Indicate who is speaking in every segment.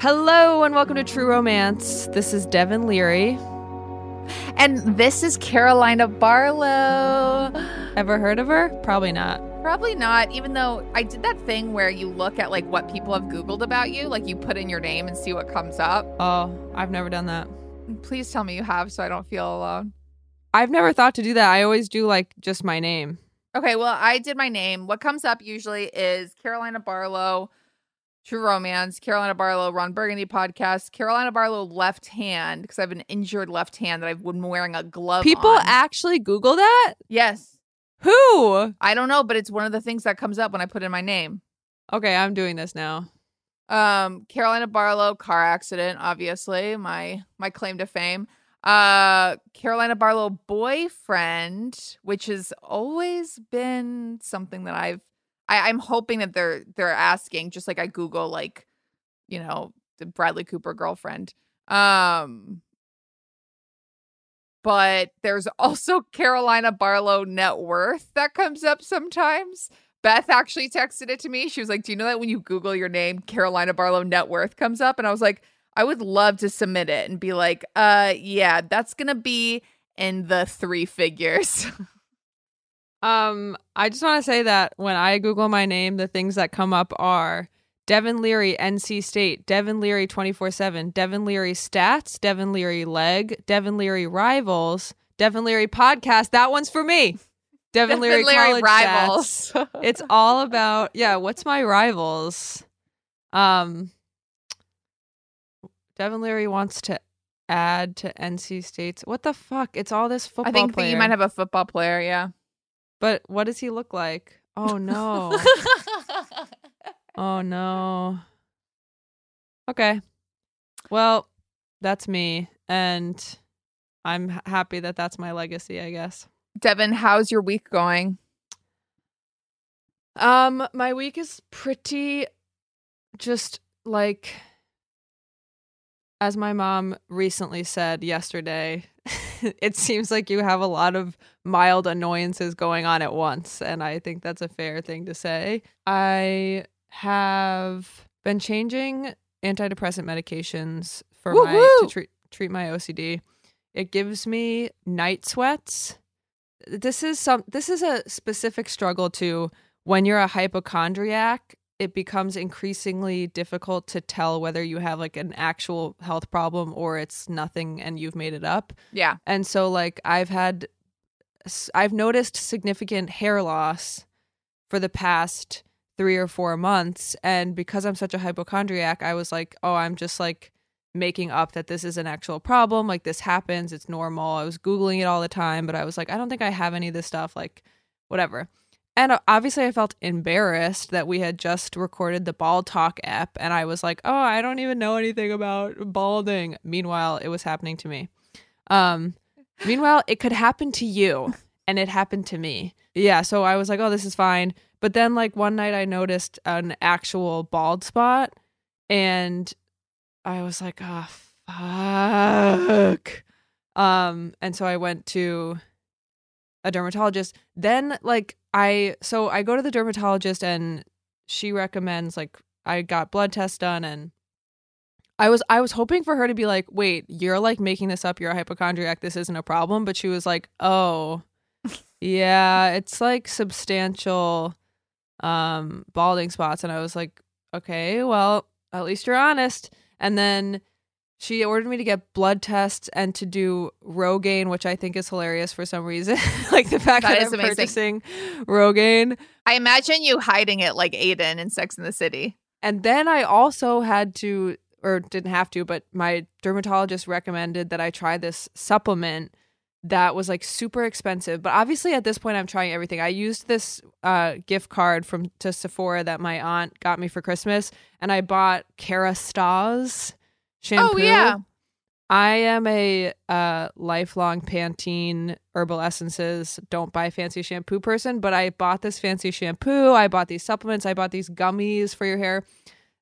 Speaker 1: Hello and welcome to True Romance. This is Devin Leary.
Speaker 2: And this is Carolina Barlow.
Speaker 1: Ever heard of her? Probably not.
Speaker 2: Probably not, even though I did that thing where you look at like what people have Googled about you, like you put in your name and see what comes up.
Speaker 1: Oh, I've never done that.
Speaker 2: Please tell me you have so I don't feel alone.
Speaker 1: I've never thought to do that. I always do like just my name.
Speaker 2: Okay, well, I did my name. What comes up usually is Carolina Barlow, True Romance, Carolina Barlow, Ron Burgundy podcast, Carolina Barlow left hand, because I have an injured left hand that I've been wearing a glove
Speaker 1: People
Speaker 2: on.
Speaker 1: actually Google that?
Speaker 2: Yes.
Speaker 1: Who?
Speaker 2: I don't know, but it's one of the things that comes up when I put in my name.
Speaker 1: Okay, I'm doing this now.
Speaker 2: Um, Carolina Barlow car accident, obviously my my claim to fame. Uh, Carolina Barlow boyfriend, which has always been something that I've I, I'm hoping that they're they're asking, just like I Google like, you know, the Bradley Cooper girlfriend. Um, but there's also Carolina Barlow net worth that comes up sometimes. Beth actually texted it to me. She was like, Do you know that when you Google your name, Carolina Barlow net worth comes up? And I was like, I would love to submit it and be like, uh, yeah, that's gonna be in the three figures.
Speaker 1: Um, I just want to say that when I Google my name, the things that come up are Devin Leary, NC State, Devin Leary 24 7, Devin Leary Stats, Devin Leary Leg, Devin Leary Rivals, Devin Leary Podcast. That one's for me. Devin Leary, College
Speaker 2: rivals.
Speaker 1: Stats. It's all about, yeah, what's my rivals? Um, Devin Leary wants to add to NC State's. What the fuck? It's all this football
Speaker 2: I think that you might have a football player, yeah.
Speaker 1: But what does he look like? Oh no. oh no. Okay. Well, that's me and I'm happy that that's my legacy, I guess.
Speaker 2: Devin, how's your week going?
Speaker 1: Um my week is pretty just like as my mom recently said yesterday, it seems like you have a lot of mild annoyances going on at once. And I think that's a fair thing to say. I have been changing antidepressant medications for my to treat treat my OCD. It gives me night sweats. This is some this is a specific struggle to when you're a hypochondriac it becomes increasingly difficult to tell whether you have like an actual health problem or it's nothing and you've made it up.
Speaker 2: Yeah.
Speaker 1: And so like I've had I've noticed significant hair loss for the past three or four months. And because I'm such a hypochondriac, I was like, oh, I'm just like making up that this is an actual problem. Like this happens, it's normal. I was Googling it all the time, but I was like, I don't think I have any of this stuff. Like, whatever. And uh, obviously, I felt embarrassed that we had just recorded the Bald Talk app, and I was like, "Oh, I don't even know anything about balding." Meanwhile, it was happening to me. Um, meanwhile, it could happen to you, and it happened to me. Yeah, so I was like, "Oh, this is fine." But then, like one night, I noticed an actual bald spot, and I was like, "Oh, fuck." Um, and so I went to a dermatologist. Then like I so I go to the dermatologist and she recommends like I got blood tests done and I was I was hoping for her to be like, "Wait, you're like making this up. You're a hypochondriac. This isn't a problem." But she was like, "Oh, yeah, it's like substantial um balding spots." And I was like, "Okay, well, at least you're honest." And then she ordered me to get blood tests and to do Rogaine, which I think is hilarious for some reason. like the fact
Speaker 2: That
Speaker 1: I'm
Speaker 2: amazing.
Speaker 1: purchasing Rogaine.
Speaker 2: I imagine you hiding it like Aidan in Sex in the City.
Speaker 1: And then I also had to, or didn't have to, but my dermatologist recommended that I try this supplement that was like super expensive. But obviously, at this point, I'm trying everything. I used this uh, gift card from to Sephora that my aunt got me for Christmas, and I bought Kerastase shampoo.
Speaker 2: Oh yeah.
Speaker 1: I am a uh, lifelong Pantene herbal essences, don't buy fancy shampoo person, but I bought this fancy shampoo. I bought these supplements. I bought these gummies for your hair.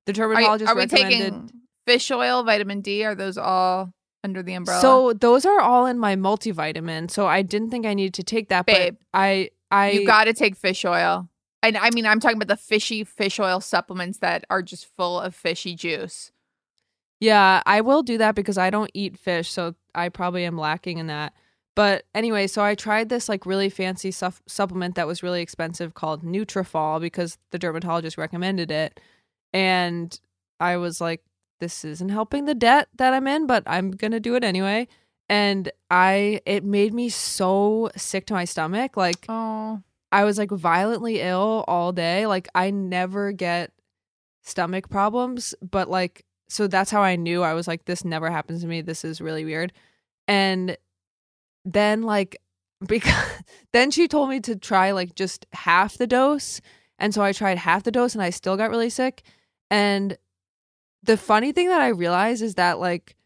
Speaker 1: The
Speaker 2: Are,
Speaker 1: dermatologist
Speaker 2: are we
Speaker 1: recommended.
Speaker 2: taking fish oil, vitamin D? Are those all under the umbrella?
Speaker 1: So those are all in my multivitamin. So I didn't think I needed to take that,
Speaker 2: Babe,
Speaker 1: but I I
Speaker 2: you got to take fish oil. And I mean, I'm talking about the fishy fish oil supplements that are just full of fishy juice.
Speaker 1: Yeah, I will do that because I don't eat fish, so I probably am lacking in that. But anyway, so I tried this like really fancy suff- supplement that was really expensive called Nutrafol because the dermatologist recommended it, and I was like, this isn't helping the debt that I'm in, but I'm gonna do it anyway. And I, it made me so sick to my stomach, like.
Speaker 2: Oh,
Speaker 1: I was like violently ill all day. Like I never get stomach problems, but like so that's how I knew I was like this never happens to me. This is really weird. And then like because then she told me to try like just half the dose. And so I tried half the dose and I still got really sick. And the funny thing that I realized is that like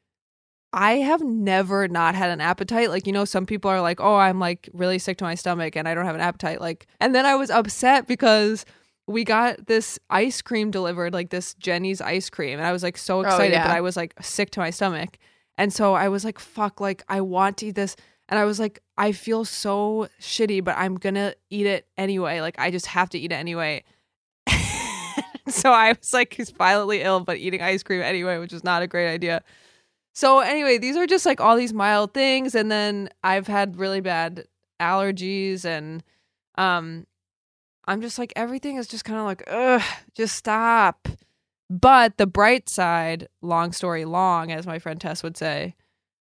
Speaker 1: I have never not had an appetite. Like, you know, some people are like, oh, I'm like really sick to my stomach and I don't have an appetite. Like, and then I was upset because we got this ice cream delivered, like this Jeni's ice cream. And I was like so excited,
Speaker 2: yeah.
Speaker 1: but I was like sick to my stomach. And so I was like, fuck, like I want to eat this. And I was like, I feel so shitty, but I'm gonna eat it anyway. Like, I just have to eat it anyway. so I was like, he's violently ill, but eating ice cream anyway, which is not a great idea. So anyway, these are just like all these mild things, and then I've had really bad allergies, and um, I'm just like everything is just kind of like, ugh, just stop. But the bright side, long story long, as my friend Tess would say,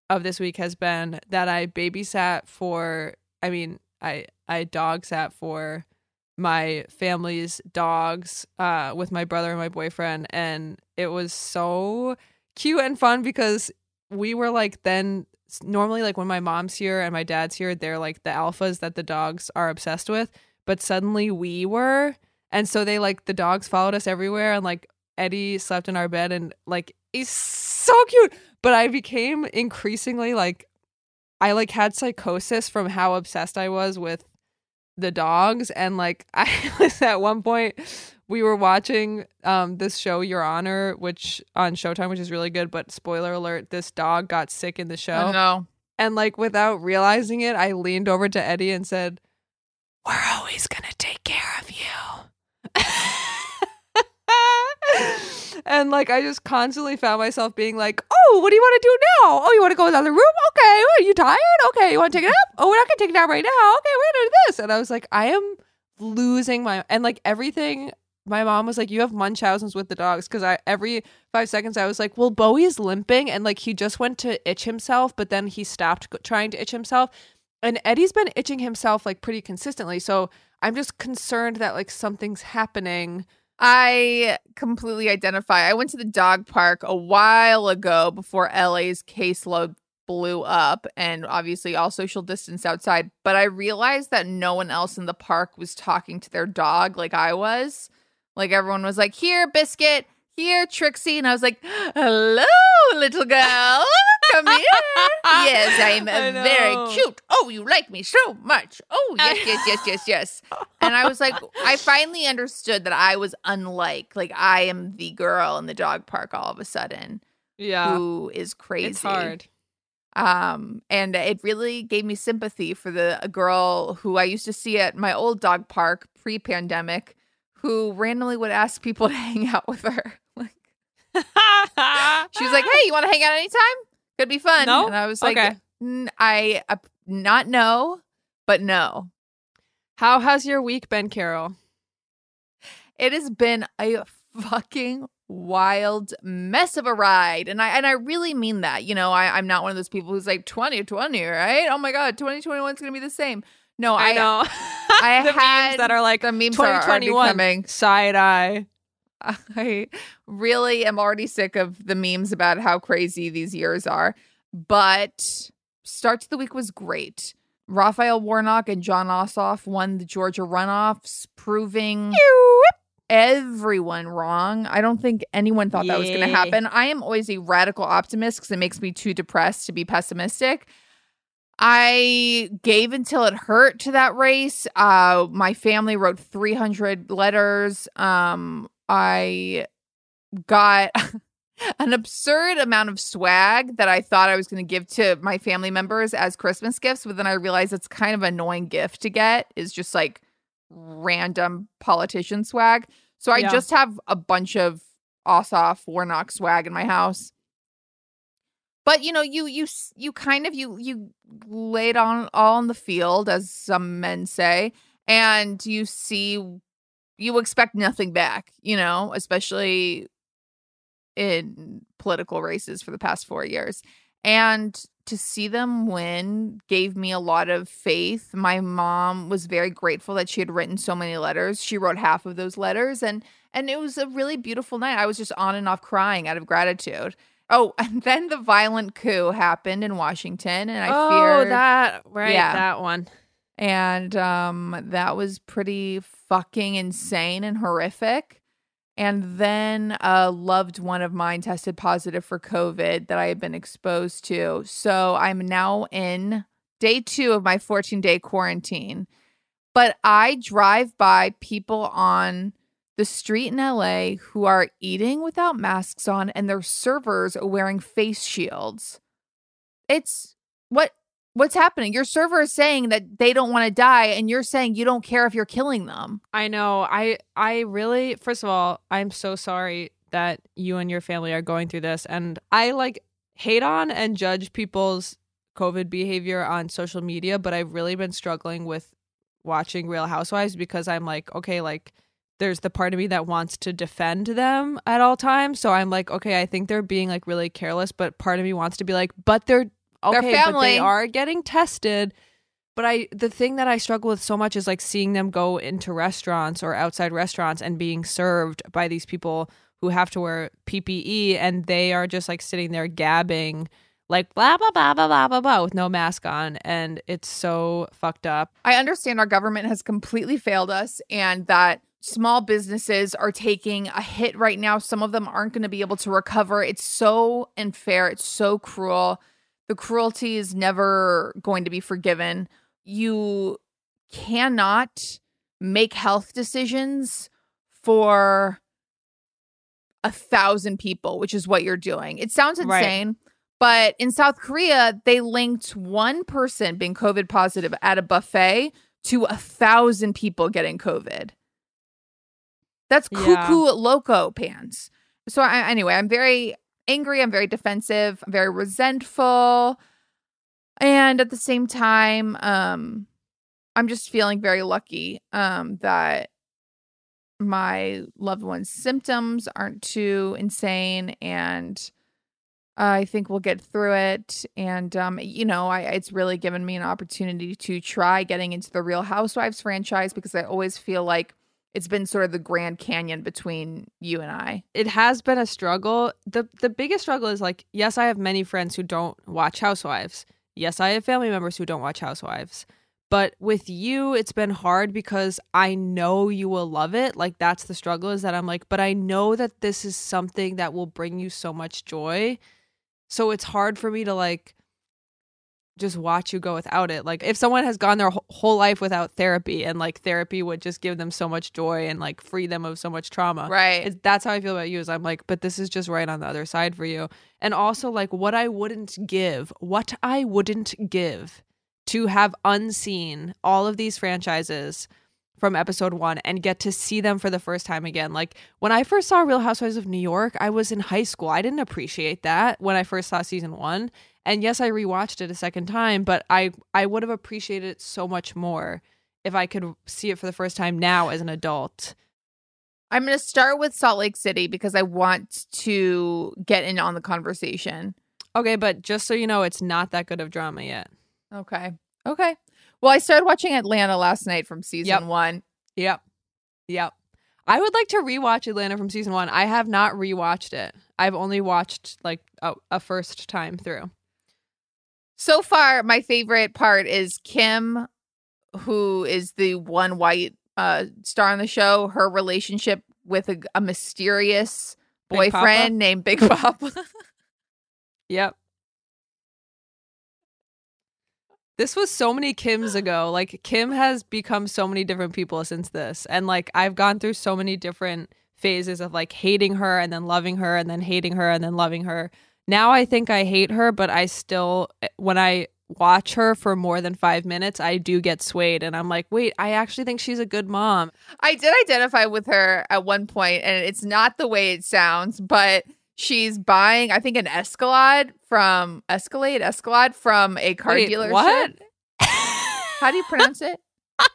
Speaker 1: of this week has been that I babysat for. I mean, I I dog sat for my family's dogs uh, with my brother and my boyfriend, and it was so cute and fun because we were like then normally like when my mom's here and my dad's here they're like the alphas that the dogs are obsessed with but suddenly we were. And so they like the dogs followed us everywhere and like eddie slept in our bed and like he's so cute. But i became increasingly like i like had psychosis from how obsessed i was with the dogs. And like i was at one point we were watching um this show your honor which on showtime which is really good but spoiler alert this dog got sick in the show.
Speaker 2: Oh no.
Speaker 1: and like without realizing it i leaned over to eddie and said we're always gonna take care of you. And like i just constantly found myself being like oh what do you want to do now? Oh you want to go in the other room? Okay oh, are you tired? Okay you want to take a nap? Oh we're not gonna take a nap right now. Okay we're gonna do this. And i was like i am losing my and like everything my mom was like you have munchausen's with the dogs. Because i every five seconds i was like well bowie is limping and like he just went to itch himself but then he stopped trying to itch himself and eddie's been itching himself like pretty consistently so i'm just concerned that like something's happening
Speaker 2: I completely identify. I went to the dog park a while ago before LA's caseload blew up and obviously all social distance outside, but I realized that no one else in the park was talking to their dog like I was. Like everyone was like, "Here, biscuit. Here, Trixie." And I was like, "Hello, little girl. Come here." yes, I'm very cute. Oh, you like me so much. Oh, yes, yes, yes, yes, yes. And I was like, I finally understood that I was unlike, like, I am the girl in the dog park all of a sudden
Speaker 1: Yeah.
Speaker 2: who is crazy.
Speaker 1: It's hard.
Speaker 2: Um, and it really gave me sympathy for the girl who I used to see at my old dog park pre pandemic who randomly would ask people to hang out with her. She was like, Hey, you want to hang out anytime? Could be fun.
Speaker 1: No?
Speaker 2: And I was like,
Speaker 1: Okay.
Speaker 2: "N- I, uh, not no, but no.
Speaker 1: How has your week been, Carol?
Speaker 2: It has been a fucking wild mess of a ride. And I and I really mean that. You know, I, I'm not one of those people who's like 2020, right? Oh my god, 2021 is gonna be the same. No, I,
Speaker 1: I know.
Speaker 2: I
Speaker 1: the
Speaker 2: had
Speaker 1: memes that are like
Speaker 2: the memes are already
Speaker 1: 2021
Speaker 2: coming.
Speaker 1: side eye.
Speaker 2: I really am already sick of the memes about how crazy these years are. But start to the week was great. Raphael Warnock and Jon Ossoff won the Georgia runoffs, proving everyone wrong. I don't think anyone thought that was going to happen. I am always a radical optimist because it makes me too depressed to be pessimistic. I gave until it hurt to that race. Uh, my family wrote 300 letters. Um, I got an absurd amount of swag that I thought I was going to give to my family members as Christmas gifts, but then I realized it's kind of an annoying gift to get is just like random politician swag. So I
Speaker 1: Yeah.
Speaker 2: just have a bunch of Ossoff Warnock swag in my house. But you know, you you you kind of you you lay it on all on the field, as some men say, and you see you expect nothing back. You know, especially in political races for the past four years, and to see them win gave me a lot of faith. My mom was very grateful that she had written so many letters. She wrote half of those letters, and and it was a really beautiful night. I was just on and off crying out of gratitude. Oh, and then the violent coup happened in Washington, and I
Speaker 1: oh,
Speaker 2: feared
Speaker 1: that right,
Speaker 2: Yeah.
Speaker 1: that one.
Speaker 2: And um that was pretty fucking insane and horrific. And then a loved one of mine tested positive for COVID that I had been exposed to. So I'm now in day two of my 14 day quarantine. But I drive by people on the street in LA who are eating without masks on and their servers are wearing face shields. It's what what's happening? Your server is saying that they don't want to die and you're saying you don't care if you're killing them.
Speaker 1: I know. I I really first of all, I'm so sorry that you and your family are going through this and I like hate on and judge people's COVID behavior on social media, but I've really been struggling with watching Real Housewives because I'm like, okay, like there's the part of me that wants to defend them at all times. So I'm like, okay, I think they're being like really careless, but part of me wants to be like, but they're okay, but
Speaker 2: family.
Speaker 1: they are getting tested. But I the thing that I struggle with so much is like seeing them go into restaurants or outside restaurants and being served by these people who have to wear PPE and they are just like sitting there gabbing like blah blah blah blah blah blah blah with no mask on and it's so fucked up.
Speaker 2: I understand our government has completely failed us and that small businesses are taking a hit right now. Some of them aren't going to be able to recover. It's so unfair. It's so cruel. The cruelty is never going to be forgiven. You cannot make health decisions for a thousand people, which is what you're doing. It sounds
Speaker 1: Right.
Speaker 2: insane. But in South Korea, they linked one person being COVID positive at a buffet to a thousand people getting COVID. That's cuckoo
Speaker 1: Yeah.
Speaker 2: loco pants. So I, anyway, I'm very angry. I'm very defensive. I'm very resentful, and at the same time, um, I'm just feeling very lucky um, that my loved one's symptoms aren't too insane and I think we'll get through it. And, um, you know, I, it's really given me an opportunity to try getting into the Real Housewives franchise because I always feel like it's been sort of the Grand Canyon between you and I.
Speaker 1: it has been a struggle. The the biggest struggle is like, yes, I have many friends who don't watch Housewives. Yes, I have family members who don't watch Housewives. But with you, it's been hard because I know you will love it. Like that's the struggle is that I'm like, but I know that this is something that will bring you so much joy. So it's hard for me to like just watch you go without it. Like if someone has gone their whole life without therapy and like therapy would just give them so much joy and like free them of so much trauma.
Speaker 2: Right.
Speaker 1: It's, that's how I feel about you. Is I'm like, but this is just right on the other side for you. And also like what I wouldn't give, what I wouldn't give to have unseen all of these franchises from episode one and get to see them for the first time again. Like when I first saw Real Housewives of New York, I was in high school. I didn't appreciate that when I first saw season one. And yes, I rewatched it a second time, but I I would have appreciated it so much more if I could see it for the first time now as an adult.
Speaker 2: I'm going to start with Salt Lake City because I want to get in on the conversation.
Speaker 1: Okay, but just so you know, it's not that good of drama yet.
Speaker 2: Okay. Okay. Well, I started watching Atlanta last night from season
Speaker 1: Yep.
Speaker 2: one.
Speaker 1: Yep. Yep. I would like to rewatch Atlanta from season one. I have not rewatched it. I've only watched like a, a first time through.
Speaker 2: So far, my favorite part is Kim, who is the one white uh, star on the show. Her relationship with a, a mysterious
Speaker 1: Big
Speaker 2: boyfriend named Big Poppa.
Speaker 1: Yep. This was so many Kims ago. Like Kim has become so many different people since this. And like I've gone through so many different phases of like hating her and then loving her and then hating her and then loving her. Now I think I hate her, but I still eh, when I watch her for more than 5 minutes, I do get swayed and I'm like, "Wait, I actually think she's a good mom."
Speaker 2: I did identify with her at one point, and it's not the way it sounds, but she's buying, I think, an Escalade from Escalade, Escalade from a car
Speaker 1: Wait,
Speaker 2: dealership.
Speaker 1: what?
Speaker 2: How do you pronounce it?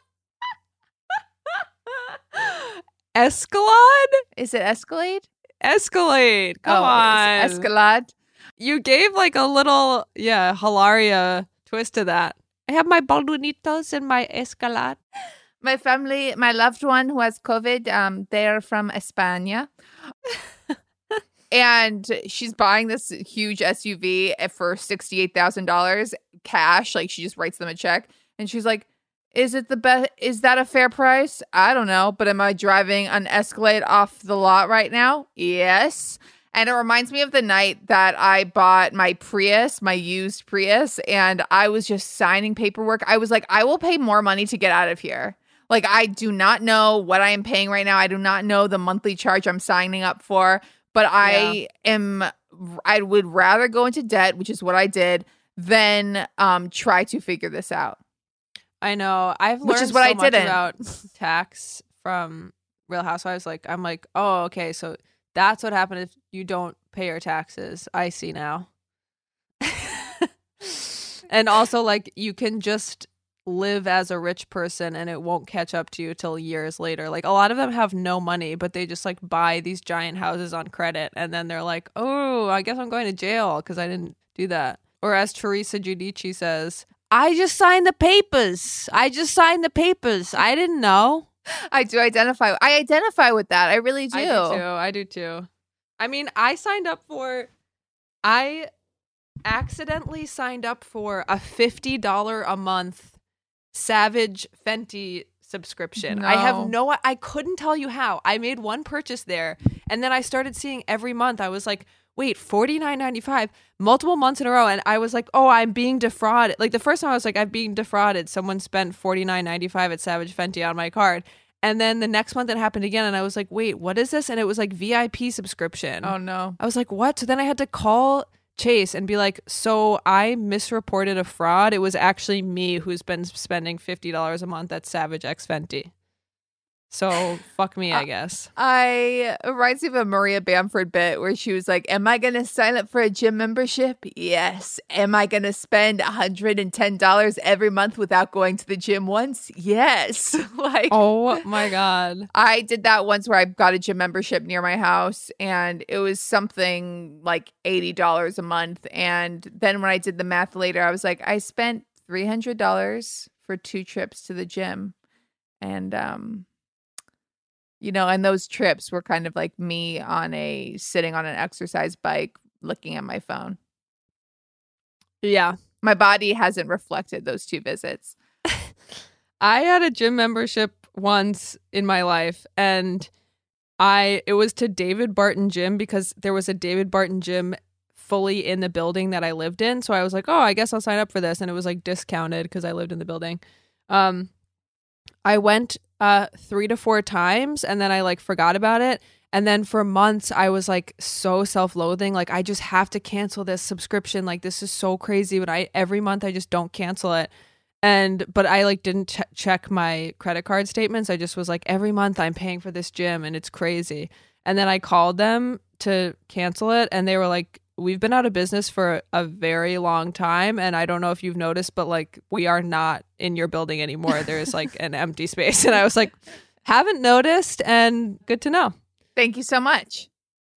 Speaker 1: Escalade?
Speaker 2: Is it Escalade?
Speaker 1: Escalade. Come
Speaker 2: Oh,
Speaker 1: on.
Speaker 2: Escalade.
Speaker 1: You gave like a little, yeah, Hilaria twist to that. I have my baldunitos and my escalade.
Speaker 2: My family, my loved one who has COVID, um, they're from España. and she's buying this huge SUV for $68,000 cash. Like she just writes them a check. And she's like, is it the best? Is that a fair price? I don't know. But am I driving an Escalade off the lot right now? Yes. And it reminds me of the night that I bought my Prius, my used Prius, and I was just signing paperwork. I was like, I will pay more money to get out of here. Like, I do not know what I am paying right now. I do not know the monthly charge I'm signing up for, but I am, I would rather go into debt, which is what I did, than um, try to figure this out.
Speaker 1: I know. I've learned
Speaker 2: Which is what
Speaker 1: so
Speaker 2: I
Speaker 1: much
Speaker 2: didn't.
Speaker 1: about tax from Real Housewives. Like, I'm like, oh, okay, so that's what happened if you don't pay your taxes. I see now. and also, like, you can just live as a rich person and it won't catch up to you till years later. Like, a lot of them have no money, but they just like buy these giant houses on credit and then they're like, oh, I guess I'm going to jail because I didn't do that. Or as Teresa Giudice says, I just signed the papers. I just signed the papers. I didn't know.
Speaker 2: I do identify. I identify with that. I really do.
Speaker 1: I do too. I do too. I mean, I signed up for I accidentally signed up for a $50 a month Savage Fenty subscription. I have no I couldn't tell you how. I made one purchase there and then I started seeing every month I was like, "Wait, $49.95 multiple months in a row." And I was like, "Oh, I'm being defrauded." Like the first time I was like, "I'm being defrauded. Someone spent $49.95 at Savage Fenty on my card." And then the next month it happened again and I was like, "Wait, what is this?" And it was like VIP subscription.
Speaker 2: Oh no.
Speaker 1: I was like, what? So then I had to call Chase and be like, so I misreported a fraud. It was actually me who's been spending $50 a month at Savage X Fenty. So fuck me, I guess.
Speaker 2: I it reminds me of a Maria Bamford bit where she was like, Am I gonna sign up for a gym membership? Yes. Am I gonna spend $110 every month without going to the gym once? Yes. like
Speaker 1: Oh my God.
Speaker 2: I did that once where I got a gym membership near my house and it was something like $80 a month. And then when I did the math later, I was like, I spent $300 for two trips to the gym. And um You know, and those trips were kind of like me on a sitting on an exercise bike looking at my phone.
Speaker 1: Yeah.
Speaker 2: My body hasn't reflected those two visits.
Speaker 1: I had a gym membership once in my life and I it was to David Barton Gym because there was a David Barton Gym fully in the building that I lived in. So I was like, "Oh, I guess I'll sign up for this." And it was like discounted because I lived in the building. Um I went uh 3 to 4 times and then I like forgot about it. And then for months I was like so self-loathing, like I just have to cancel this subscription. Like this is so crazy, but I every month I just don't cancel it and but i like didn't ch- check my credit card statements i just was like every month i'm paying for this gym and it's crazy and then i called them to cancel it and they were like we've been out of business for a very long time and i don't know if you've noticed but like we are not in your building anymore. There's like an empty space. And i was like haven't noticed and good to know.
Speaker 2: Thank you so much.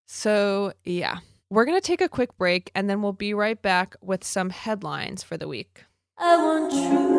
Speaker 1: so yeah. We're going to take a quick break and then we'll be right back with some headlines for the week.
Speaker 3: I want true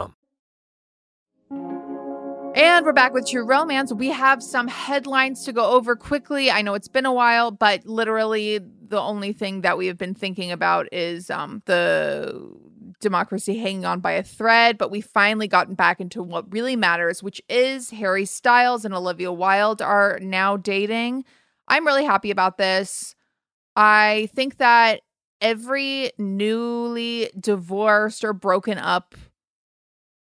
Speaker 2: And we're back with True Romance. We have some headlines to go over quickly. I know it's been a while, but literally the only thing that we have been thinking about is um, the democracy hanging on by a thread. But we finally gotten back into what really matters, which is Harry Styles and Olivia Wilde are now dating. I'm really happy about this. I think that every newly divorced or broken up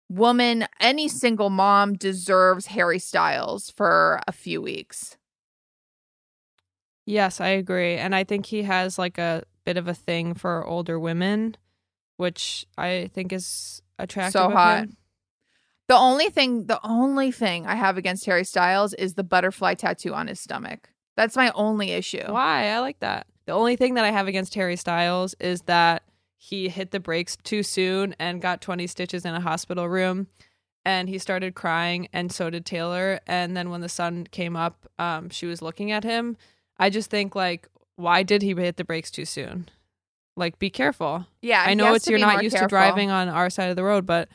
Speaker 2: woman, any single mom deserves Harry Styles for a few weeks.
Speaker 1: Yes, I agree. And I think he has like a bit of a thing for older women, which I think is attractive.
Speaker 2: So hot.
Speaker 1: him.
Speaker 2: The only thing, the only thing I have against Harry Styles is the butterfly tattoo on his stomach. That's my only issue.
Speaker 1: Why? I like that. The only thing that I have against Harry Styles is that he hit the brakes too soon and got 20 stitches in a hospital room. And he started crying, and so did Taylor. And then when the sun came up, um, she was looking at him. I just think, like, why did he hit the brakes too soon? Like, be careful.
Speaker 2: Yeah,
Speaker 1: I know it's you're not used to driving on our side of the road, but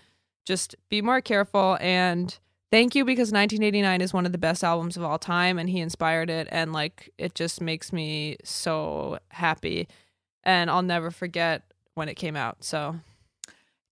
Speaker 1: just be more careful and thank you because 1989 is one of the best albums of all time and he inspired it and like it just makes me so happy and I'll never forget when it came out. So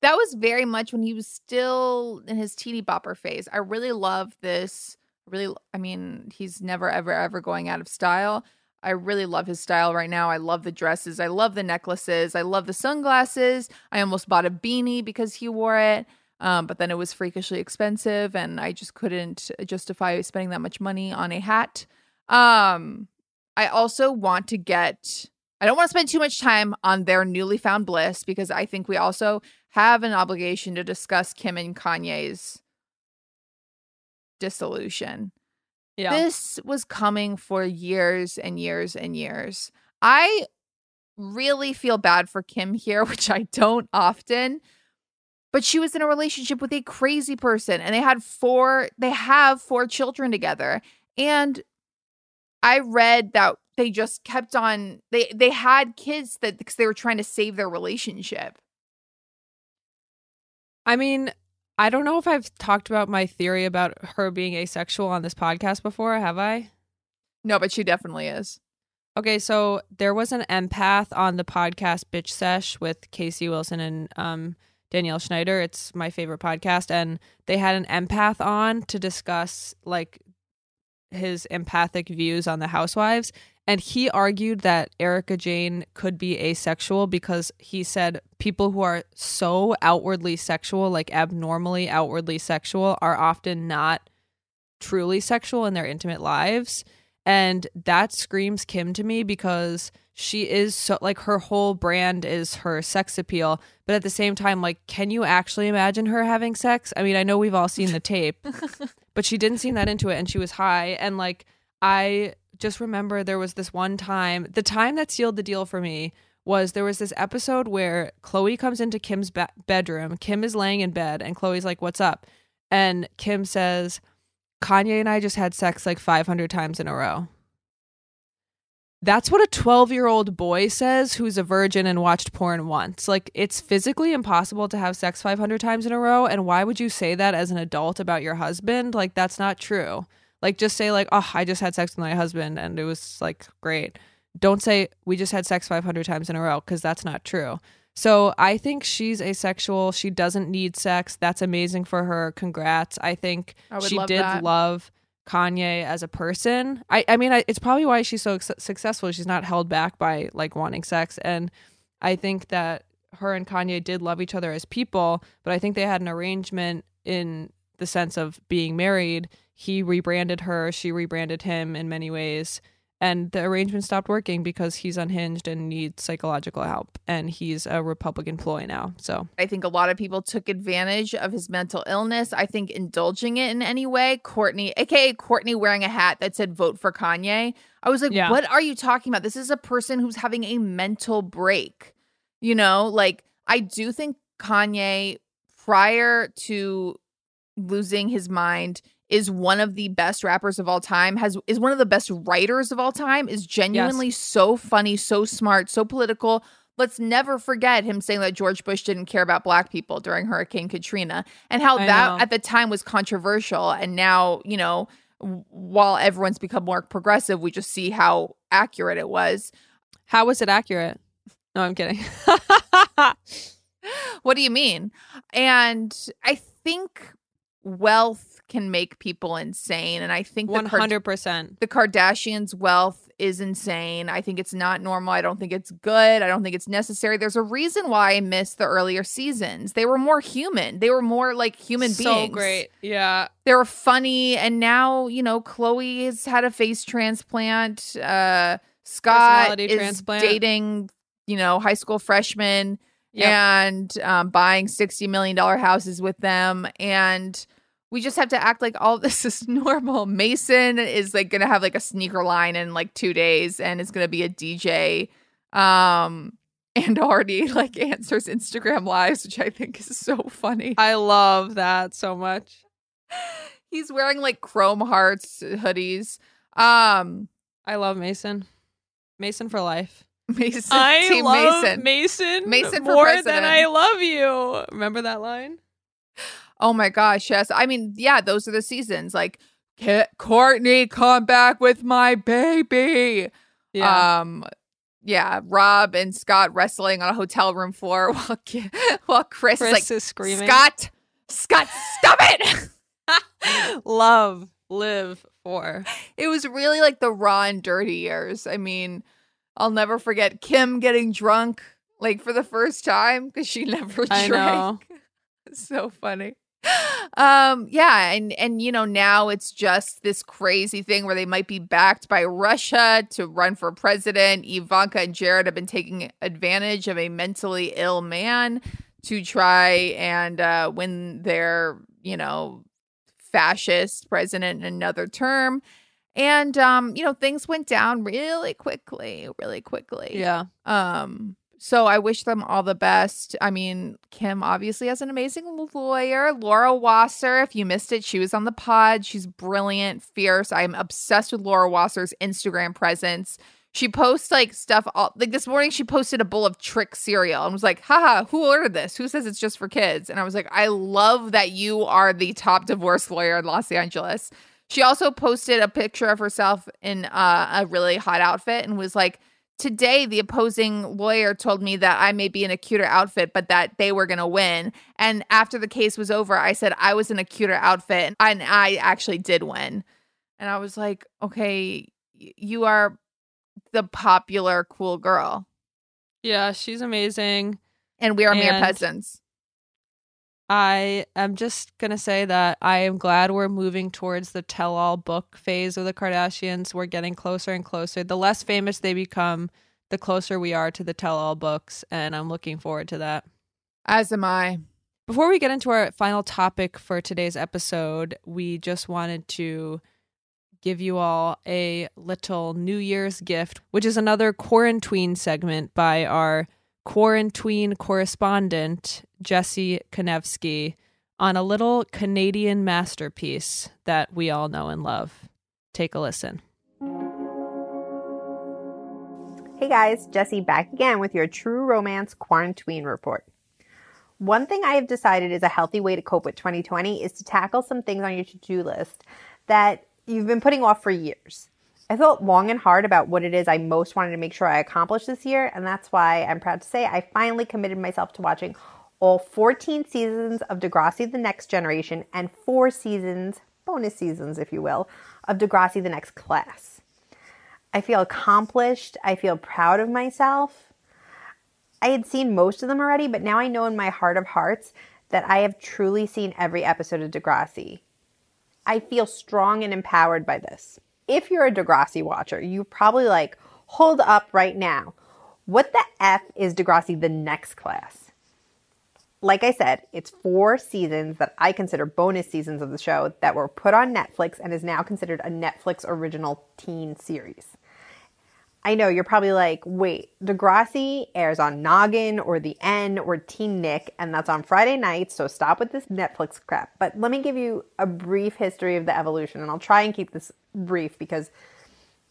Speaker 2: That was very much when he was still in his teeny bopper phase. I really love this really, I mean, he's never, ever, ever going out of style. I really love his style right now. I love the dresses. I love the necklaces. I love the sunglasses. I almost bought a beanie because he wore it. Um, but then it was freakishly expensive and I just couldn't justify spending that much money on a hat. Um, I also want to get, I don't want to spend too much time on their newly found bliss because I think we also have an obligation to discuss Kim and Kanye's dissolution.
Speaker 1: Yeah.
Speaker 2: This was coming for years and years and years. I really feel bad for Kim here, which I don't often. But she was in a relationship with a crazy person and they had four they have four children together. And I read that they just kept on they they had kids that because they were trying to save their relationship.
Speaker 1: I mean, I don't know if I've talked about my theory about her being asexual on this podcast before, have I?
Speaker 2: No, but she definitely is.
Speaker 1: Okay, so there was an empath on the podcast Bitch Sesh with Casey Wilson and um, Danielle Schneider. It's my favorite podcast. And they had an empath on to discuss like his empathic views on the housewives. And he argued that Erika Jayne could be asexual because he said people who are so outwardly sexual, like abnormally outwardly sexual, are often not truly sexual in their intimate lives. And that screams Kim to me because she is so like her whole brand is her sex appeal. But at the same time, like, can you actually imagine her having sex? I mean, I know we've all seen the tape, but she didn't seem that into it and she was high. And like, I just remember there was this one time, the time that sealed the deal for me was there was this episode where Khloe comes into Kim's be- bedroom. Kim is laying in bed and Khloe's like, What's up? And Kim says, Kanye and I just had sex like 500 times in a row. That's what a 12 year old boy says who's a virgin and watched porn once. Like, it's physically impossible to have sex 500 times in a row. And why would you say that as an adult about your husband? Like, that's not true. Like, just say, like, oh, I just had sex with my husband and it was like great. Don't say, we just had sex 500 times in a row because that's not true. So I think she's asexual. She doesn't need sex. That's amazing for her. Congrats. I think
Speaker 2: I
Speaker 1: she did
Speaker 2: that.
Speaker 1: love Kanye as a person. I, I mean, I, it's probably why she's so su- successful. She's not held back by like wanting sex. And I think that her and Kanye did love each other as people, but I think they had an arrangement in the sense of being married. He rebranded her, she rebranded him in many ways. And the arrangement stopped working because he's unhinged and needs psychological help. And he's a Republican ploy now. So
Speaker 2: I think a lot of people took advantage of his mental illness. I think indulging it in any way, Kourtney, aka Kourtney wearing a hat that said vote for Kanye. I was like,
Speaker 1: Yeah.
Speaker 2: what are you talking about? This is a person who's having a mental break. You know, like I do think Kanye, prior to losing his mind, is one of the best rappers of all time, has is one of the best writers of all time, is genuinely so funny, so smart, so political. Let's never forget him saying that George Bush didn't care about black people during Hurricane Katrina and how
Speaker 1: I
Speaker 2: that
Speaker 1: know.
Speaker 2: at the time was controversial. And now, you know, while everyone's become more progressive, we just see how accurate it was.
Speaker 1: how was it accurate? No, I'm kidding.
Speaker 2: What do you mean? And I think wealth can make people insane. And I think the
Speaker 1: hundred percent.
Speaker 2: the Kardashians' wealth is insane. I think it's not normal. I don't think it's good. I don't think it's necessary. There's a reason why I miss the earlier seasons. They were more human. They were more like human beings.
Speaker 1: so
Speaker 2: beings.
Speaker 1: great. Yeah.
Speaker 2: They were funny. And now, you know, Khloe has had a face transplant. Uh, Scott is
Speaker 1: transplant.
Speaker 2: dating, you know, high school freshmen
Speaker 1: Yep.
Speaker 2: and um, buying $60 million houses with them. And we just have to act like all this is normal. Mason is like to have like a sneaker line in like two days and is to be a DJ. Um, and already like answers Instagram lives, which I think is so funny.
Speaker 1: I love that so much.
Speaker 2: He's wearing like chrome hearts hoodies. Um,
Speaker 1: I love Mason. Mason for life.
Speaker 2: Mason,
Speaker 1: I
Speaker 2: Team
Speaker 1: love
Speaker 2: Mason.
Speaker 1: Mason.
Speaker 2: Mason for
Speaker 1: more
Speaker 2: president.
Speaker 1: than I love you. Remember that line?
Speaker 2: Oh my gosh, yes. I mean, yeah, those are the seasons. Like, Kourtney, come back with my baby. Um, yeah, Rob and Scott wrestling on a hotel room floor while while Chris, is
Speaker 1: Chris
Speaker 2: like,
Speaker 1: is screaming.
Speaker 2: Scott, Scott, stop it.
Speaker 1: love. live for.
Speaker 2: It was really like the raw and dirty years. I mean, I'll never forget Kim getting drunk like for the first time because she never drank. so funny. Um yeah, and and you know now it's just this crazy thing where they might be backed by Russia to run for president. Ivanka and Jared have been taking advantage of a mentally ill man to try and uh win their, you know, fascist president in another term. And um, you know, things went down really quickly, really quickly.
Speaker 1: Yeah.
Speaker 2: Um, so I wish them all the best. I mean, Kim obviously has an amazing lawyer, Laura Wasser. If you missed it, she was on the pod. She's brilliant, fierce. I'm obsessed with Laura Wasser's Instagram presence. She posts like stuff all like this morning she posted a bowl of trick cereal and was like, haha, who ordered this? Who says it's just for kids? And I was like, I love that you are the top divorce lawyer in Los Angeles. She also posted a picture of herself in uh, a really hot outfit and was like, Today, the opposing lawyer told me that I may be in a cuter outfit, but that they were going to win. And after the case was over, I said I was in a cuter outfit and I actually did win. And I was like, okay, you are the popular cool girl.
Speaker 1: Yeah, she's amazing.
Speaker 2: And we are mere peasants.
Speaker 1: I am just going to say that I am glad we're moving towards the tell all book phase of the Kardashians. We're getting closer and closer. The less famous they become, the closer we are to the tell all books. And I'm looking forward to that.
Speaker 2: As am I.
Speaker 1: Before we get into our final topic for today's episode, we just wanted to give you all a little New Year's gift, which is another quarantine segment by our quarantine correspondent, Jesse Konevsky, on a little Canadian masterpiece that we all know and love. Take a listen.
Speaker 4: Hey guys, Jesse back again with your True Romance Quarantine Report. One thing I have decided is a healthy way to cope with 2020 is to tackle some things on your to do list that you've been putting off for years. I thought long and hard about what it is I most wanted to make sure I accomplished this year, and that's why I'm proud to say I finally committed myself to watching all 14 seasons of Degrassi The Next Generation and four seasons, bonus seasons if you will, of Degrassi The Next Class. I feel accomplished. I feel proud of myself. I had seen most of them already, but now I know in my heart of hearts that I have truly seen every episode of Degrassi. I feel strong and empowered by this. If you're a Degrassi watcher, you probably like, hold up right now. What the F is Degrassi the next class? Like I said, it's four seasons that I consider bonus seasons of the show that were put on Netflix and is now considered a Netflix original teen series. I know you're probably like, wait, Degrassi airs on Noggin or The N or Teen Nick, and that's on Friday nights, so stop with this Netflix crap. But let me give you a brief history of the evolution, and I'll try and keep this brief because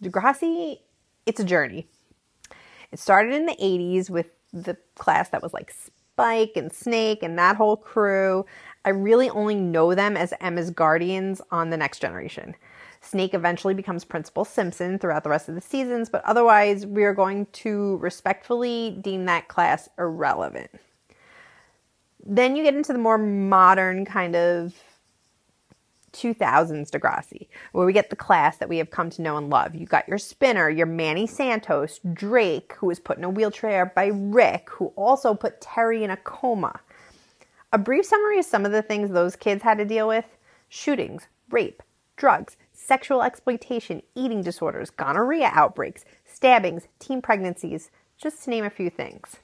Speaker 4: Degrassi, it's a journey. It started in the 80s with the class that was like Spike and Snake and that whole crew. I really only know them as Emma's guardians on The Next Generation. Snake eventually becomes Principal Simpson throughout the rest of the seasons, but otherwise, we are going to respectfully deem that class irrelevant. Then you get into the more modern kind of 2000s Degrassi, where we get the class that we have come to know and love. You got your spinner, your Manny Santos, Drake, who was put in a wheelchair by Rick, who also put Terri in a coma. A brief summary of some of the things those kids had to deal with shootings, rape, drugs, sexual exploitation, eating disorders, gonorrhea outbreaks, stabbings, teen pregnancies, just to name a few things.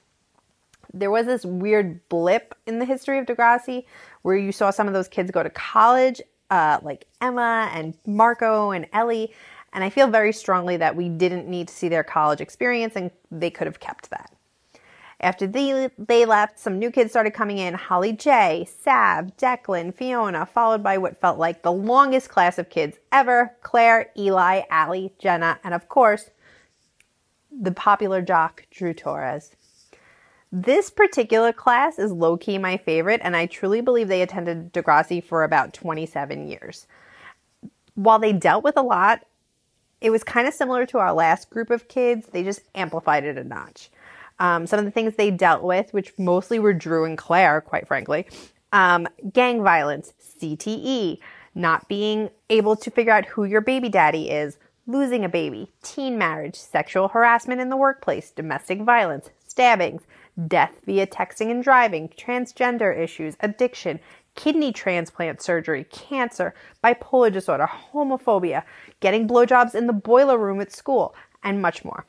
Speaker 4: There was this weird blip in the history of Degrassi where you saw some of those kids go to college, uh, like Emma and Marco and Ellie. And I feel very strongly that we didn't need to see their college experience and they could have kept that. After they, they left, some new kids started coming in Holly J, Sav, Declan, Fiona, followed by what felt like the longest class of kids ever Clare, Eli, Alli, Jenna, and of course, the popular jock, Drew Torres. This particular class is low key my favorite, and I truly believe they attended Degrassi for about 27 years. While they dealt with a lot, it was kind of similar to our last group of kids, they just amplified it a notch. Um, some of the things they dealt with, which mostly were Drew and Clare, quite frankly, um, gang violence, CTE, not being able to figure out who your baby daddy is, losing a baby, teen marriage, sexual harassment in the workplace, domestic violence, stabbings, death via texting and driving, transgender issues, addiction, kidney transplant surgery, cancer, bipolar disorder, homophobia, getting blowjobs in the boiler room at school, and much more.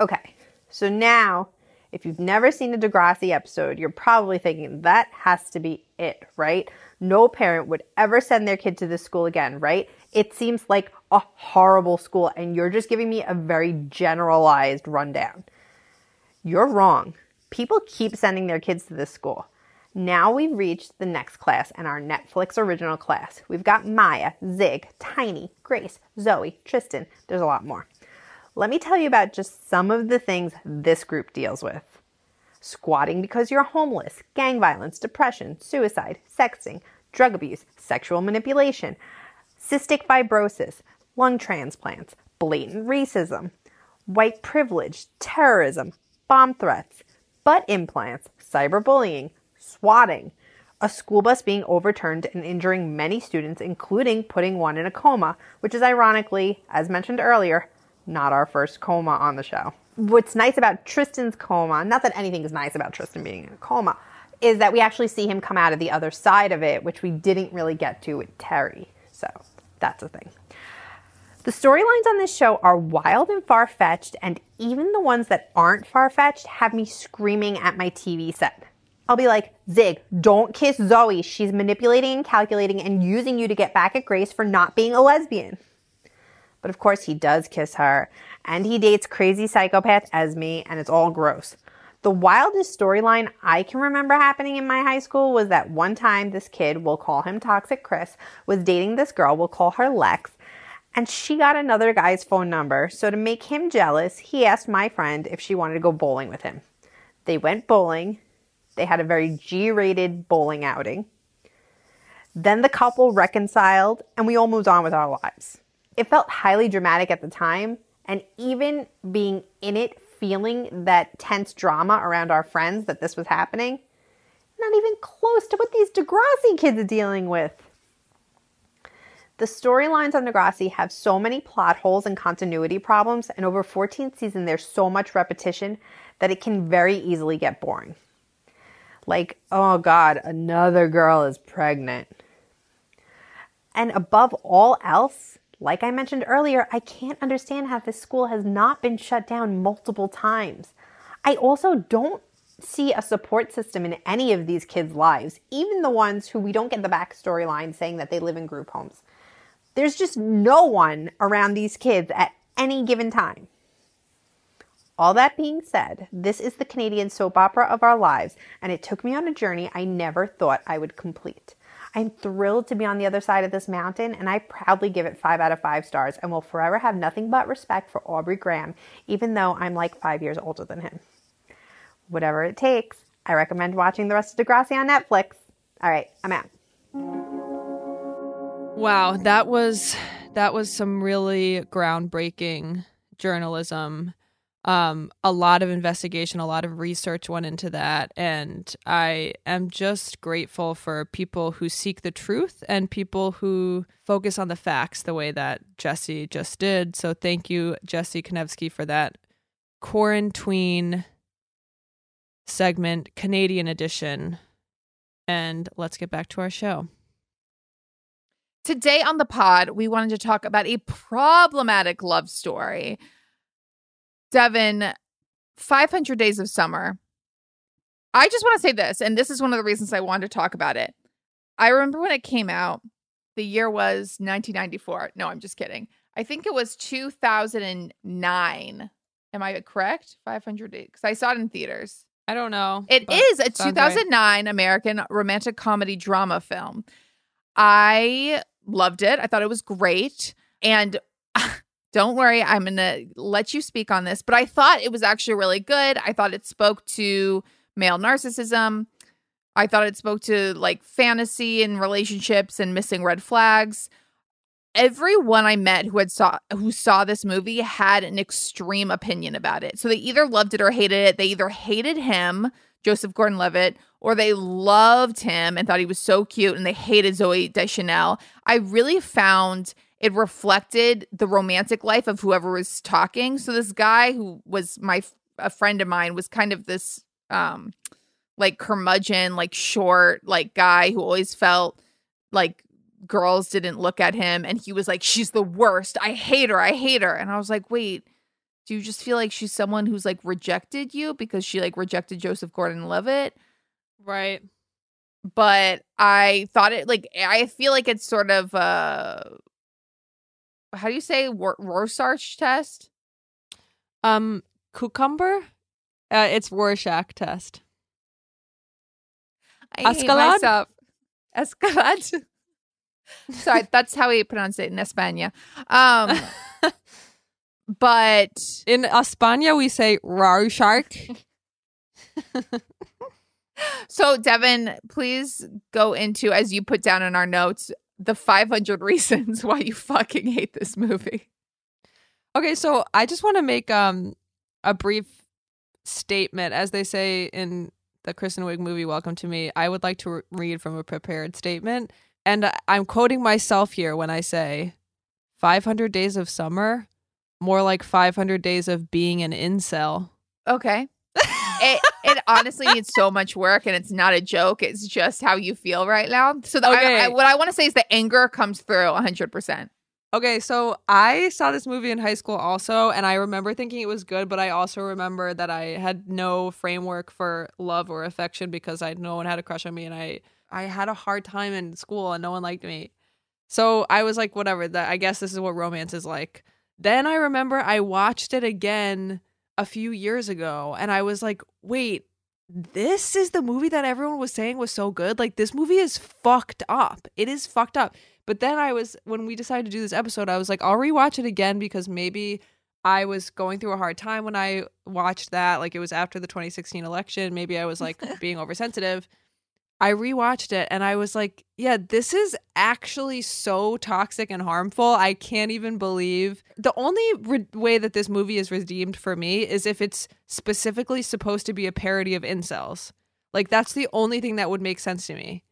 Speaker 4: Okay, so now if you've never seen a Degrassi episode, you're probably thinking that has to be it, right? No parent would ever send their kid to this school again, right? It seems like a horrible school, and you're just giving me a very generalized rundown. You're wrong. People keep sending their kids to this school. Now we've reached the next class and our Netflix original class. We've got Maya, Zig, Tiny, Grace, Zoe, Tristan. There's a lot more. Let me tell you about just some of the things this group deals with. Squatting because you're homeless, gang violence, depression, suicide, sexting, drug abuse, sexual manipulation, cystic fibrosis, lung transplants, blatant racism, white privilege, terrorism, bomb threats, butt implants, cyberbullying, swatting, a school bus being overturned and injuring many students, including putting one in a coma, which is ironically, as mentioned earlier, not our first coma on the show. What's nice about Tristan's coma, not that anything is nice about Tristan being in a coma, is that we actually see him come out of the other side of it, which we didn't really get to with Terri. So that's a thing. The storylines on this show are wild and far fetched, and even the ones that aren't far fetched have me screaming at my TV set. I'll be like, Zig, don't kiss Zoe. She's manipulating and calculating and using you to get back at Grace for not being a lesbian. But of course, he does kiss her, and he dates crazy psychopath Esme, and it's all gross. The wildest storyline I can remember happening in my high school was that one time this kid, we'll call him Toxic Chris, was dating this girl, we'll call her Lex, and she got another guy's phone number. So to make him jealous, he asked my friend if she wanted to go bowling with him. They went bowling. They had a very G rated bowling outing. Then the couple reconciled, and we all moved on with our lives. It felt highly dramatic at the time, and even being in it, feeling that tense drama around our friends that this was happening, not even close to what these Degrassi kids are dealing with. The storylines on Degrassi have so many plot holes and continuity problems, and over 14th season, there's so much repetition that it can very easily get boring. Like, oh God, another girl is pregnant. And above all else, like I mentioned earlier, I can't understand how this school has not been shut down multiple times. I also don't see a support system in any of these kids' lives, even the ones who we don't get the backstory line saying that they live in group homes. There's just no one around these kids at any given time. All that being said, this is the Canadian soap opera of our lives, and it took me on a journey I never thought I would complete. I'm thrilled to be on the other side of this mountain, and I proudly give it 5 out of 5 stars and will forever have nothing but respect for Aubrey Graham, even though I'm like 5 years older than him. Whatever it takes, I recommend watching the rest of Degrassi on Netflix. All right, I'm out.
Speaker 1: Wow, that was that was some really groundbreaking journalism. Um, a lot of investigation, a lot of research went into that, and I am just grateful for people who seek the truth and people who focus on the facts the way that Jesse just did. So thank you, Jesse Konevsky, for that quarantine segment, Canadian edition. And let's get back to our show.
Speaker 2: Today on the pod, we wanted to talk about a problematic love story. Devin, 500 Days of Summer. I just want to say this, and this is one of the reasons I wanted to talk about it. I remember when it came out, the year was 1994. No, I'm just kidding. I think it was 2009. Am I correct? 500 Days. Because I saw it in theaters.
Speaker 1: I don't know.
Speaker 2: It is a
Speaker 1: sounds right.
Speaker 2: 2009 American romantic comedy drama film. I loved it. I thought it was great. And don't worry, I'm going to let you speak on this, but I thought it was actually really good. I thought it spoke to male narcissism. I thought it spoke to like fantasy and relationships and missing red flags. Everyone I met who had saw who saw this movie had an extreme opinion about it. So they either loved it or hated it. They either hated him, Joseph Gordon-Levitt, or they loved him and thought he was so cute and they hated Zooey Deschanel. I really found it reflected the romantic life of whoever was talking. So this guy who was my a friend of mine was kind of this um like curmudgeon, like short, like guy who always felt like girls didn't look at him and he was like she's the worst. I hate her. I hate her. And I was like, "Wait, do you just feel like she's someone who's like rejected you because she like rejected Joseph Gordon-Levitt?"
Speaker 1: Right.
Speaker 2: But I thought it like I feel like it's sort of uh how do you say Wor- Rorschach test?
Speaker 1: Um, cucumber. Uh, it's Rorschach test.
Speaker 2: I hate
Speaker 1: Escalade?
Speaker 2: myself. Escalade. Sorry, that's how we pronounce it in España. Um, but
Speaker 1: In España, we say Rorschach.
Speaker 2: so Devin, please go into as you put down in our notes the 500 reasons why you fucking hate this movie.
Speaker 1: Okay, so I just want to make um a brief statement, as they say in the Kristen Wiig movie "Welcome to Me." I would like to re- read from a prepared statement, and I'm quoting myself here when I say, "500 days of summer, more like 500 days of being an incel."
Speaker 2: Okay. It it honestly needs so much work and it's not a joke. It's just how you feel right now. So the, I- I, what I want to say is the anger comes through 100%.
Speaker 1: Okay, so I saw this movie in high school also, and I remember thinking it was good, but I also remember that I had no framework for love or affection because I no one had a crush on me, and I I had a hard time in school, and no one liked me. So I was like, whatever. That I guess this is what romance is like. Then I remember I watched it again a few years ago, and I was like, wait, this is the movie that everyone was saying was so good. Like this movie is fucked up. It is fucked up. But then I was when we decided to do this episode, I was like, I'll rewatch it again because maybe I was going through a hard time when I watched that. Like it was after the 2016 election. Maybe I was like being oversensitive. I rewatched it and I was like, yeah, this is actually so toxic and harmful. I can't even believe. The only re- way that this movie is redeemed for me is if it's specifically supposed to be a parody of incels. Like that's the only thing that would make sense to me.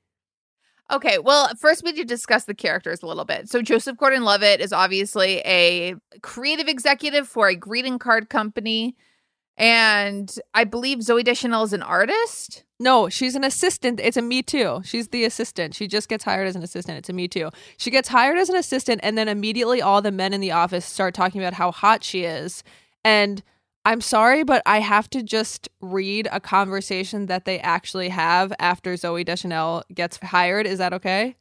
Speaker 2: Okay, well, first we need to discuss the characters a little bit. So Joseph Gordon-Levitt is obviously a creative executive for a greeting card company, and I believe Zooey Deschanel is an artist.
Speaker 1: No, she's an assistant. It's a Me Too. She's the assistant. She just gets hired as an assistant. It's a Me Too. She gets hired as an assistant, and then immediately all the men in the office start talking about how hot she is. And I'm sorry, but I have to just read a conversation that they actually have after Zooey Deschanel gets hired. Is that okay?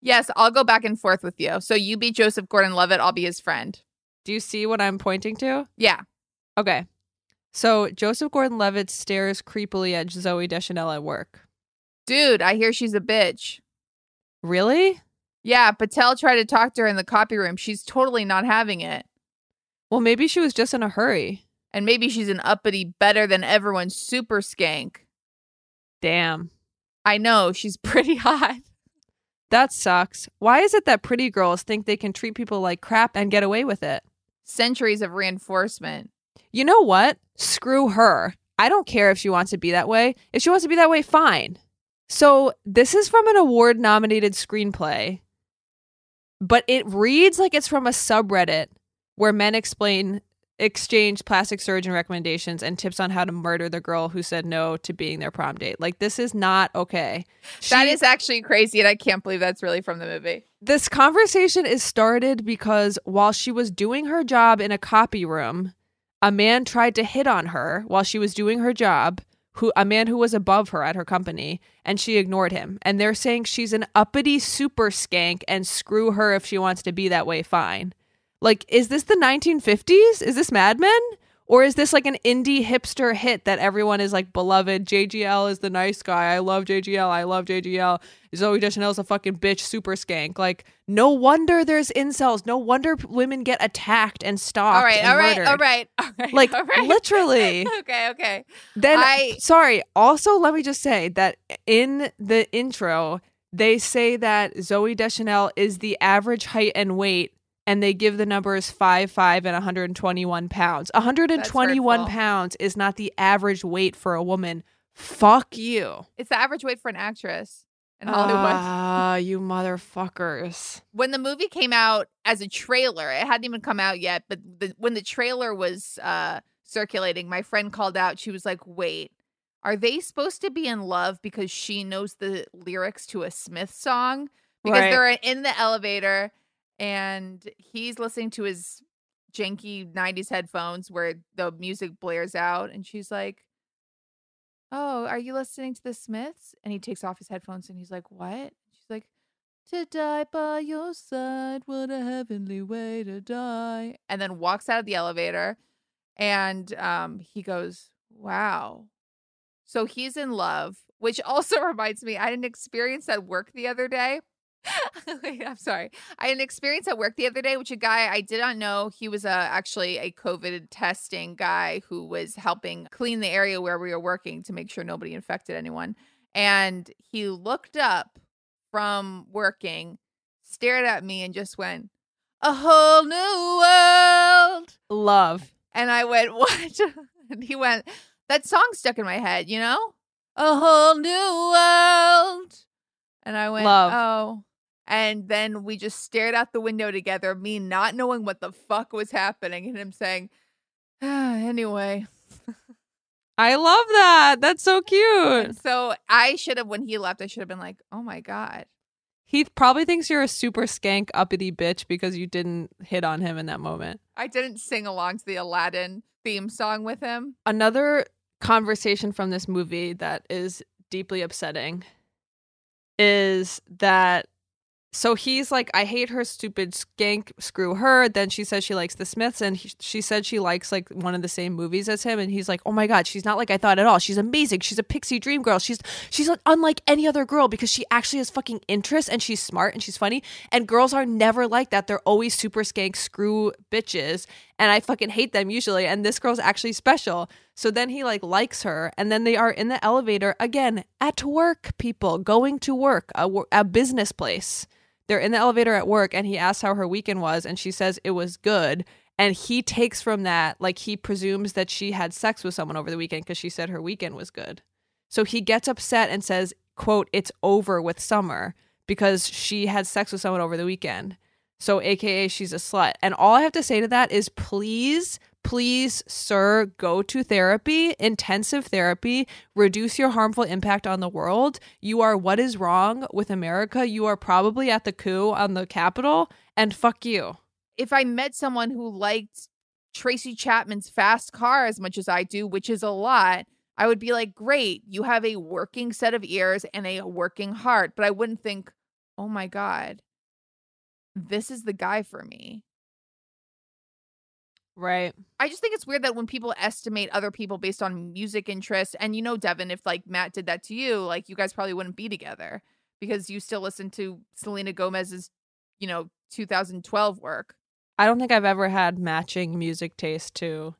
Speaker 2: Yes, I'll go back and forth with you. So you be Joseph Gordon-Levitt, I'll be his friend.
Speaker 1: Do you see what I'm pointing to?
Speaker 2: Yeah.
Speaker 1: Okay. So Joseph Gordon Levitt stares creepily at Zooey Deschanel at work.
Speaker 2: Dude, I hear she's a bitch.
Speaker 1: Really?
Speaker 2: Yeah, Patel tried to talk to her in the copy room. She's totally not having it.
Speaker 1: Well, maybe she was just in a hurry.
Speaker 2: And maybe she's an uppity, better than everyone super skank.
Speaker 1: Damn.
Speaker 2: I know, she's pretty hot.
Speaker 1: That sucks. Why is it that pretty girls think they can treat people like crap and get away with it?
Speaker 2: Centuries of reinforcement.
Speaker 1: You know what? Screw her. I don't care if she wants to be that way. If she wants to be that way, fine. So, this is from an award nominated screenplay, but it reads like it's from a subreddit where men explain exchange plastic surgeon recommendations and tips on how to murder the girl who said no to being their prom date. Like this is not okay.
Speaker 2: that
Speaker 1: She-
Speaker 2: is actually crazy, and I can't believe that's really from the movie.
Speaker 1: this conversation is started because while she was doing her job in a copy room, a man tried to hit on her while she was doing her job, who a man who was above her at her company, and she ignored him. And they're saying she's an uppity super skank and screw her if she wants to be that way, fine. Like, is this the 1950s? Is this Mad Men? Or is this like an indie hipster hit that everyone is like beloved? JGL is the nice guy. I love JGL. I love JGL. Zooey Deschanel's a fucking bitch, super skank. Like, no wonder there's incels. No wonder women get attacked and stalked.
Speaker 2: All right, all, right all right, all right.
Speaker 1: Like,
Speaker 2: all right.
Speaker 1: literally.
Speaker 2: okay, okay.
Speaker 1: Then,
Speaker 2: I-
Speaker 1: sorry. Also, let me just say that in the intro, they say that Zooey Deschanel is the average height and weight, and they give the numbers five, five, and 121 pounds. 121 pounds is not the average weight for a woman Fuck you.
Speaker 2: It's the average weight for an actress in Hollywood.
Speaker 1: Ah, you motherfuckers.
Speaker 2: when the movie came out as a trailer, it hadn't even come out yet, but the, when the trailer was uh, circulating, my friend called out. She was like, "Wait, are they supposed to be in love because she knows the lyrics to a Smith song? Because
Speaker 1: Right.
Speaker 2: they're in the elevator and he's listening to his janky 90s headphones where the music blares out and she's like, "Oh, are you listening to the Smiths?" And he takes off his headphones and he's like, "What?" She's like, "To die by your side, what a heavenly way to die." And then walks out of the elevator and um he goes, "Wow." So he's in love, which also reminds me I had an experience at work the other day. Wait, I'm sorry. I had an experience at work the other day, which a guy I did not know. He was uh, actually a COVID testing guy who was helping clean the area where we were working to make sure nobody infected anyone. And he looked up from working, stared at me, and just went, A whole new world.
Speaker 1: Love.
Speaker 2: And I went, What? and he went, That song stuck in my head, you know? A whole new world. And I went,
Speaker 1: Love.
Speaker 2: Oh. And then we just stared out the window together, me not knowing what the fuck was happening, and him saying, ah, Anyway.
Speaker 1: I love that. That's so cute.
Speaker 2: And so I should have, when he left, I should have been like, Oh my God.
Speaker 1: He probably thinks you're a super skank uppity bitch because you didn't hit on him in that moment.
Speaker 2: I didn't sing along to the Aladdin theme song with him.
Speaker 1: Another conversation from this movie that is deeply upsetting is that so he's like i hate her stupid skank screw her. Then she says she likes the smiths and he, she said she likes like one of the same movies as him and he's like oh my god she's not like i thought at all. She's amazing. She's a pixie dream girl. She's she's like unlike any other girl because she actually has fucking interests and she's smart and she's funny and girls are never like that. They're always super skank screw bitches and i fucking hate them usually and this girl's actually special. So then he like likes her and then they are in the elevator again at work people going to work a, a business place they're in the elevator at work and he asks how her weekend was and she says it was good. And he takes from that like he presumes that she had sex with someone over the weekend because she said her weekend was good. So he gets upset and says quote it's over with summer because she had sex with someone over the weekend. So aka she's a slut. And all i have to say to that is please please sir go to therapy intensive therapy reduce your harmful impact on the world you are what is wrong with america you are probably at the coup on the capitol and fuck you
Speaker 2: If I met someone who liked Tracy Chapman's fast car as much as I do, which is a lot, I would be like, great, you have a working set of ears and a working heart. But I wouldn't think, oh my God, this is the guy for me.
Speaker 1: Right
Speaker 2: I just think it's weird that when people estimate other people based on music interest, and you know, Devin, if like Matt did that to you, like you guys probably wouldn't be together because you still listen to Selena Gomez's, you know, 2012 work.
Speaker 1: i don't think i've ever had matching music taste to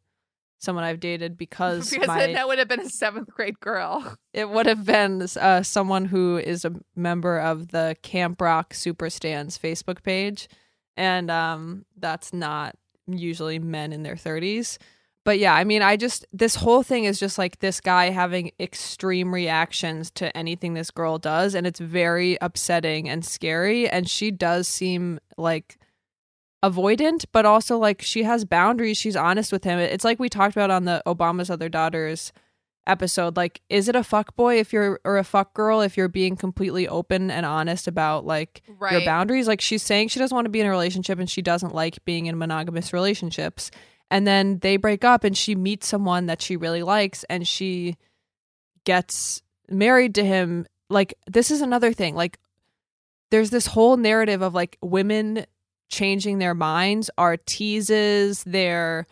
Speaker 1: someone i've dated because,
Speaker 2: because
Speaker 1: my,
Speaker 2: then that would have been a seventh grade girl.
Speaker 1: It would have been uh, someone who is a member of the Camp Rock Superstands Facebook page, and um, that's not usually men in their thirties. But yeah, I mean, I just this whole thing is just like this guy having extreme reactions to anything this girl does, and it's very upsetting and scary. And she does seem like avoidant, but also like she has boundaries. She's honest with him. It's like we talked about on the Obama's Other Daughters episode. Like, is it a fuck boy if you're or a fuck girl if you're being completely open and honest about like your boundaries? Like she's saying she doesn't want to be in a relationship and she doesn't like being in monogamous relationships. And then they break up and she meets someone that she really likes and she gets married to him. Like, this is another thing. Like, there's this whole narrative of like women changing their minds are teases, they're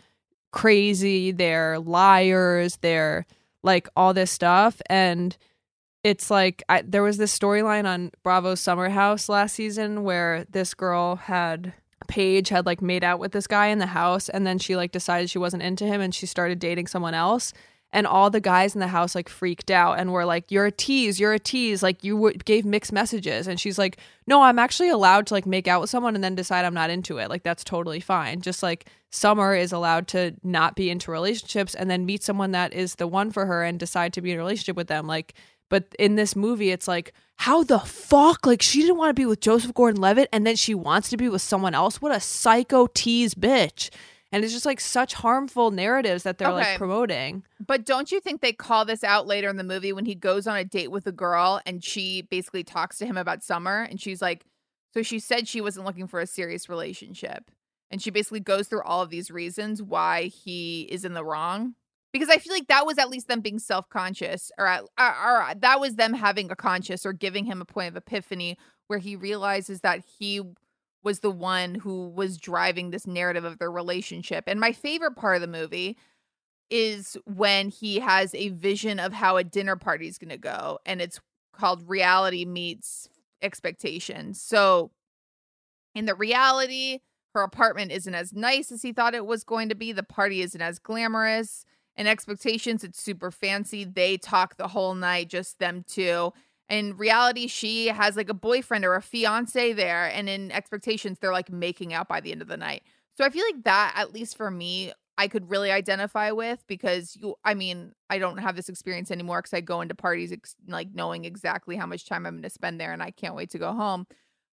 Speaker 1: crazy, they're liars, they're like all this stuff. And it's like I, there was this storyline on Bravo's Summer House last season where this girl had Paige had like made out with this guy in the house and then she like decided she wasn't into him and she started dating someone else. And all the guys in the house like freaked out and were like you're a tease you're a tease like you w- gave mixed messages. And she's like no i'm actually allowed to like make out with someone and then decide i'm not into it. Like that's totally fine. Just like summer is allowed to not be into relationships and then meet someone that is the one for her and decide to be in a relationship with them. Like but in this movie it's like how the fuck? Like she didn't want to be with joseph gordon-levitt and then she wants to be with someone else? What a psycho tease bitch and it's just like such harmful narratives that they're
Speaker 2: Okay.
Speaker 1: like promoting
Speaker 2: But don't you think they call this out later in the movie when he goes on a date with a girl and she basically talks to him about summer and she's like, so she said she wasn't looking for a serious relationship. And she basically goes through all of these reasons why he is in the wrong. Because I feel like that was at least them being self conscious, or, uh, or, or that was them having a conscious or giving him a point of epiphany where he realizes that he was the one who was driving this narrative of their relationship. And my favorite part of the movie is when he has a vision of how a dinner party is going to go and it's called reality meets expectations. So in the reality, her apartment isn't as nice as he thought it was going to be. The party isn't as glamorous. In expectations, it's super fancy. They talk the whole night, just them two. In reality, she has like a boyfriend or a fiance there. And in expectations, they're like making out by the end of the night. So I feel like that, at least for me, I could really identify with because you, I mean, I don't have this experience anymore because I go into parties ex- like knowing exactly how much time I'm going to spend there and I can't wait to go home.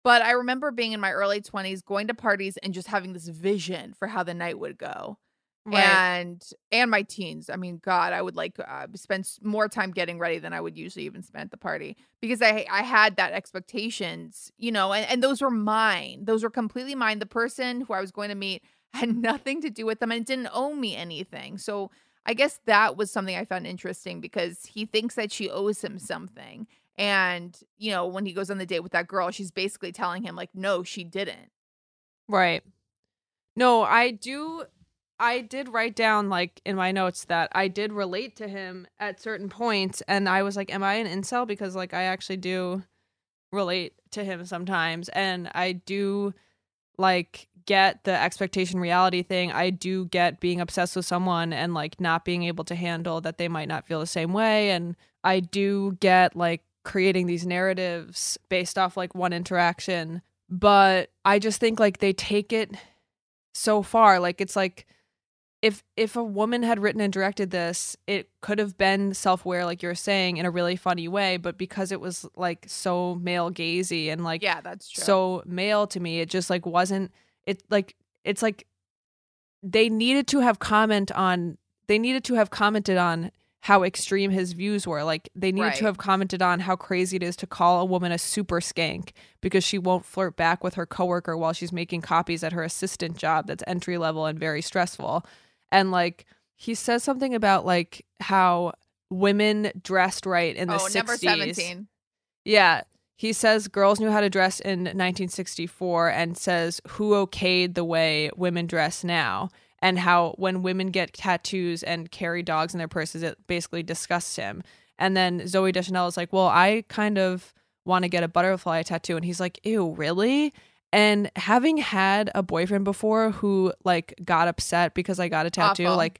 Speaker 2: But I remember being in my early 20s, going to parties and just having this vision for how the night would go. And and my teens. I mean, God, I would like uh, spend more time getting ready than I would usually even spend at the party because I I had that expectations, you know, and, and those were mine. Those were completely mine. The person who I was going to meet had nothing to do with them and didn't owe me anything. So I guess that was something I found interesting because he thinks that she owes him something. And, you know, when he goes on the date with that girl, she's basically telling him, like, no, she didn't.
Speaker 1: Right. No, I do. I did write down, like, in my notes that I did relate to him at certain points. And I was like, am I an incel? Because, like, I actually do relate to him sometimes. And I do, like, get the expectation reality thing. I do get being obsessed with someone and, like, not being able to handle that they might not feel the same way. And I do get, like, creating these narratives based off, like, one interaction but I just think like they take it so far. Like it's like if if a woman had written and directed this, it could have been self aware, like you're saying, in a really funny way. But because it was like so male gazy and like
Speaker 2: Yeah, that's true.
Speaker 1: so male to me, it just like wasn't. It like it's like they needed to have comment on. They needed to have commented on how extreme his views were. Like they needed
Speaker 2: Right.
Speaker 1: to have commented on how crazy it is to call a woman a super skank because she won't flirt back with her coworker while she's making copies at her assistant job that's entry level and very stressful. And like he says something about like how women dressed right in the
Speaker 2: oh,
Speaker 1: 60s.
Speaker 2: number 17.
Speaker 1: Yeah. He says girls knew how to dress in 1964 and says who okayed the way women dress now and how when women get tattoos and carry dogs in their purses, it basically disgusts him. And then Zooey Deschanel is like, well, I kind of want to get a butterfly tattoo. And he's like, ew, really? And having had a boyfriend before who like got upset because I got a tattoo,
Speaker 2: Awful.
Speaker 1: like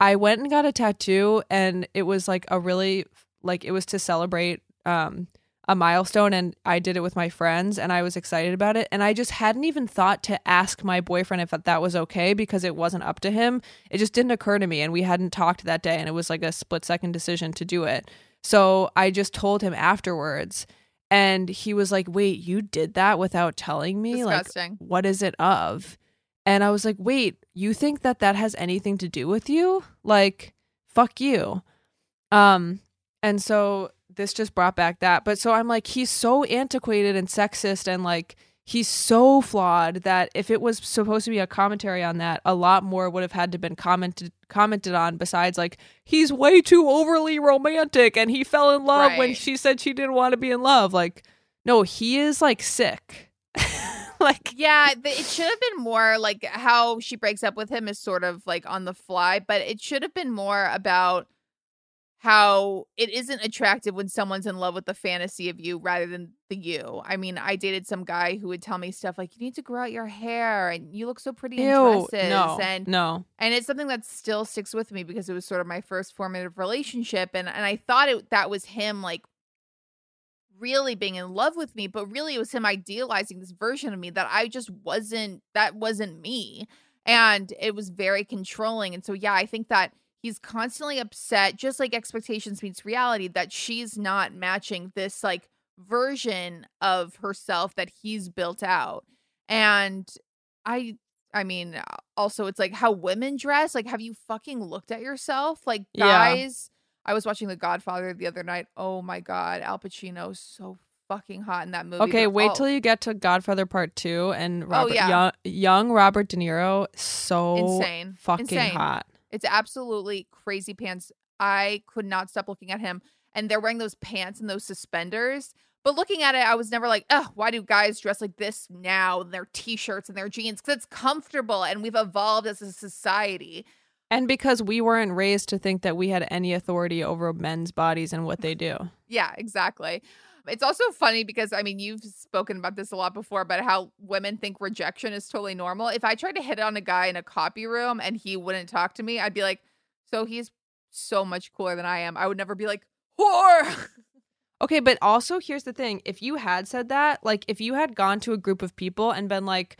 Speaker 1: I went and got a tattoo and it was like a really like it was to celebrate um a milestone and I did it with my friends and I was excited about it and I just hadn't even thought to ask my boyfriend if that was okay because it wasn't up to him. It just didn't occur to me and we hadn't talked that day and it was like a split second decision to do it. So I just told him afterwards and he was like, "Wait, you did that without telling me?
Speaker 2: Disgusting.
Speaker 1: Like what is it of?" And I was like, "Wait, you think that that has anything to do with you? Like fuck you." Um and so this just brought back that. But so I'm like, he's so antiquated and sexist and like he's so flawed that if it was supposed to be a commentary on that, a lot more would have had to been commented commented on besides like he's way too overly romantic and he fell in love when she said she didn't want to be in love. Like, no, he is like sick. like
Speaker 2: Yeah, it should have been more like how she breaks up with him is sort of like on the fly, but it should have been more about how it isn't attractive when someone's in love with the fantasy of you rather than the you. I mean, I dated some guy who would tell me stuff like, "You need to grow out your hair, and you look so pretty in
Speaker 1: Ew,
Speaker 2: dresses."
Speaker 1: no,
Speaker 2: and
Speaker 1: no.
Speaker 2: and it's something that still sticks with me because it was sort of my first formative relationship, and and I thought it that was him like really being in love with me, but really it was him idealizing this version of me that I just wasn't. That wasn't me, and it was very controlling. And so, yeah, I think that he's constantly upset just like expectations meets reality that she's not matching this like version of herself that he's built out and i i mean also it's like how women dress like have you fucking looked at yourself like
Speaker 1: Yeah.
Speaker 2: guys i was watching the godfather the other night oh my god al pacino so fucking hot in that movie
Speaker 1: Okay,
Speaker 2: but
Speaker 1: wait
Speaker 2: all-
Speaker 1: till you get to Godfather Part Two and oh, Robert,
Speaker 2: Oh, yeah.
Speaker 1: young, young Robert De Niro, so
Speaker 2: insane
Speaker 1: fucking
Speaker 2: insane.
Speaker 1: hot.
Speaker 2: It's absolutely crazy pants. I could not stop looking at him. And they're wearing those pants and those suspenders. But looking at it, I was never like, oh, why do guys dress like this now? And their t shirts and their jeans? Because it's comfortable and we've evolved as a society.
Speaker 1: And because we weren't raised to think that we had any authority over men's bodies and what they do.
Speaker 2: Yeah, exactly. It's also funny because I mean, you've spoken about this a lot before, but how women think rejection is totally normal. If I tried to hit on a guy in a copy room and he wouldn't talk to me, I'd be like, so he's so much cooler than I am. I would never be like, whore.
Speaker 1: Okay, but also here's the thing. If you had said that, like if you had gone to a group of people and been like,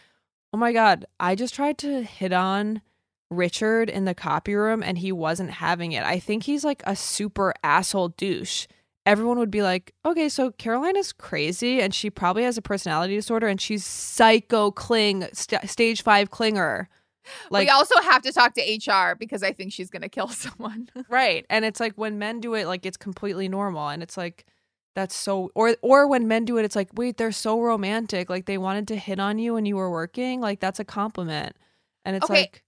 Speaker 1: "Oh my god, I just tried to hit on Richard in the copy room and he wasn't having it." I think he's like a super asshole douche. Everyone would be like, "Okay, so Carolina's crazy and she probably has a personality disorder and she's psycho cling st- stage 5 clinger." Like
Speaker 2: we also have to talk to HR because I think she's gonna kill someone.
Speaker 1: Right. And it's like when men do it, like it's completely normal. And it's like that's so or or when men do it, it's like, wait, they're so romantic. Like they wanted to hit on you when you were working. Like that's a compliment. And it's
Speaker 2: Okay.
Speaker 1: like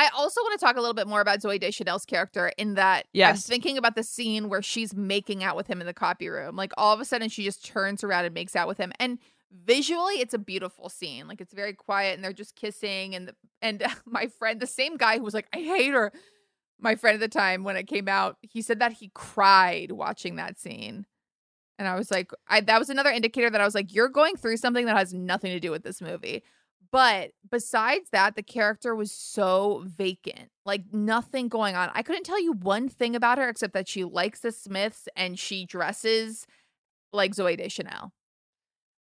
Speaker 2: I also want to talk a little bit more about Zooey Deschanel's character in that
Speaker 1: yes.
Speaker 2: I'm thinking about the scene where she's making out with him in the copy room. Like all of a sudden she just turns around and makes out with him. And visually it's a beautiful scene. Like it's very quiet and they're just kissing and the, and my friend, the same guy who was like, I hate her. My friend at the time when it came out, he said that he cried watching that scene. And I was like, I that was another indicator that I was like, you're going through something that has nothing to do with this movie. But besides that, the character was so vacant, like nothing going on. I couldn't tell you one thing about her except that she likes the Smiths and she dresses like Zooey Deschanel.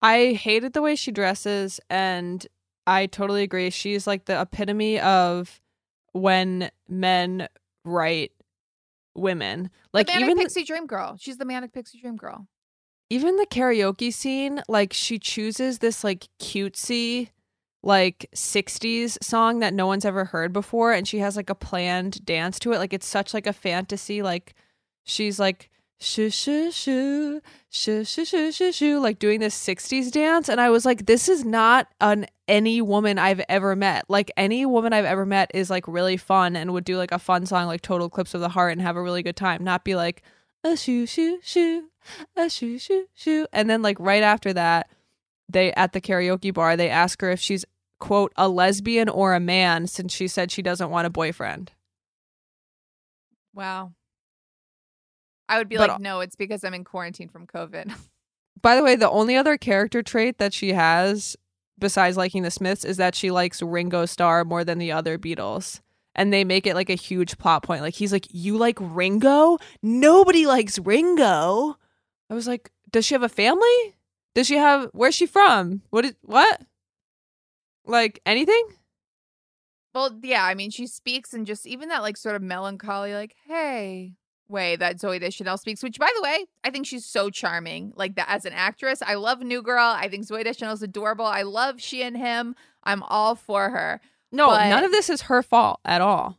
Speaker 1: I hated the way she dresses and I totally agree. She's like the epitome of when men write women. Like
Speaker 2: the manic
Speaker 1: even the-
Speaker 2: pixie dream girl. She's the manic pixie dream girl.
Speaker 1: even the karaoke scene, like she chooses this like cutesy like 60s song that no one's ever heard before and she has like a planned dance to it like it's such like a fantasy like she's like shoo shoo shoo shoo shoo shoo shoo like doing this 60s dance and I was like this is not an any woman I've ever met like any woman I've ever met is like really fun and would do like a fun song like Total Eclipse of the Heart and have a really good time not be like a shoo shoo shoo a shoo shoo shoo and then like right after that they at the karaoke bar they ask her if she's quote a lesbian or a man since she said she doesn't want a boyfriend.
Speaker 2: Wow. I would be
Speaker 1: But-
Speaker 2: like, no, it's because I'm in quarantine from COVID.
Speaker 1: by the way the only other character trait that she has besides liking the smiths is that she likes ringo starr more than the other beatles. And they make it like a huge plot point. Like he's like you like ringo? Nobody likes ringo. I was like does she have a family does she have where's she from what is what like anything
Speaker 2: well, yeah, I mean, she speaks and just even that like sort of melancholy, like, hey, way that Zooey Deschanel speaks, which by the way, I think she's so charming. Like that as an actress. I love New Girl. I think Zooey Deschanel's adorable. I love she and him. I'm all for her.
Speaker 1: no
Speaker 2: But-
Speaker 1: none of this is her fault at all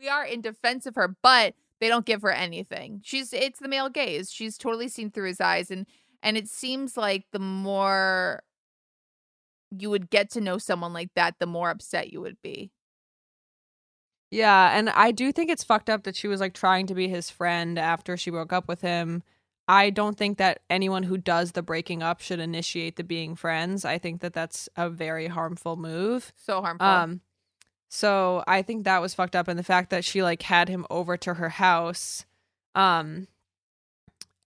Speaker 2: we are in defense of her, but they don't give her anything. She's it's the male gaze. She's totally seen through his eyes and and it seems like the more you would get to know someone like that, the more upset you would be.
Speaker 1: Yeah, and I do think it's fucked up that she was like trying to be his friend after she broke up with him. I don't think that anyone who does the breaking up should initiate the being friends. I think that that's a very harmful move.
Speaker 2: So harmful.
Speaker 1: Um so I think that was fucked up and the fact that she like had him over to her house um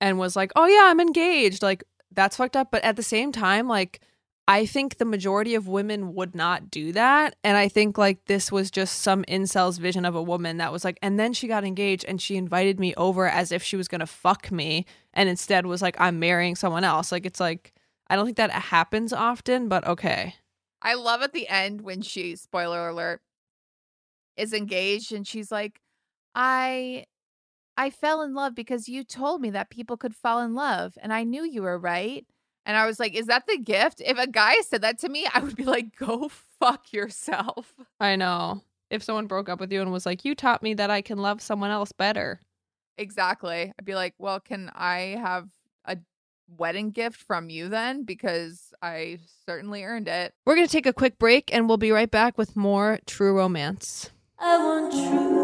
Speaker 1: and was like, "Oh yeah, I'm engaged." Like that's fucked up, but at the same time like I think the majority of women would not do that. And I think like this was just some incel's vision of a woman that was like, and then she got engaged and she invited me over as if she was going to fuck me. And instead was like, I'm marrying someone else. Like, it's like, I don't think that happens often, but okay.
Speaker 2: I love at the end when she, spoiler alert, is engaged and she's like, I I fell in love because you told me that people could fall in love and I knew you were right. And I was like, is that the gift? If a guy said that to me, I would be like, go fuck yourself.
Speaker 1: I know. If someone broke up with you and was like, you taught me that I can love someone else better.
Speaker 2: Exactly. I'd be like, well, can I have a wedding gift from you then? Because I certainly earned it.
Speaker 1: We're going to take a quick break and we'll be right back with more true romance.
Speaker 3: I want true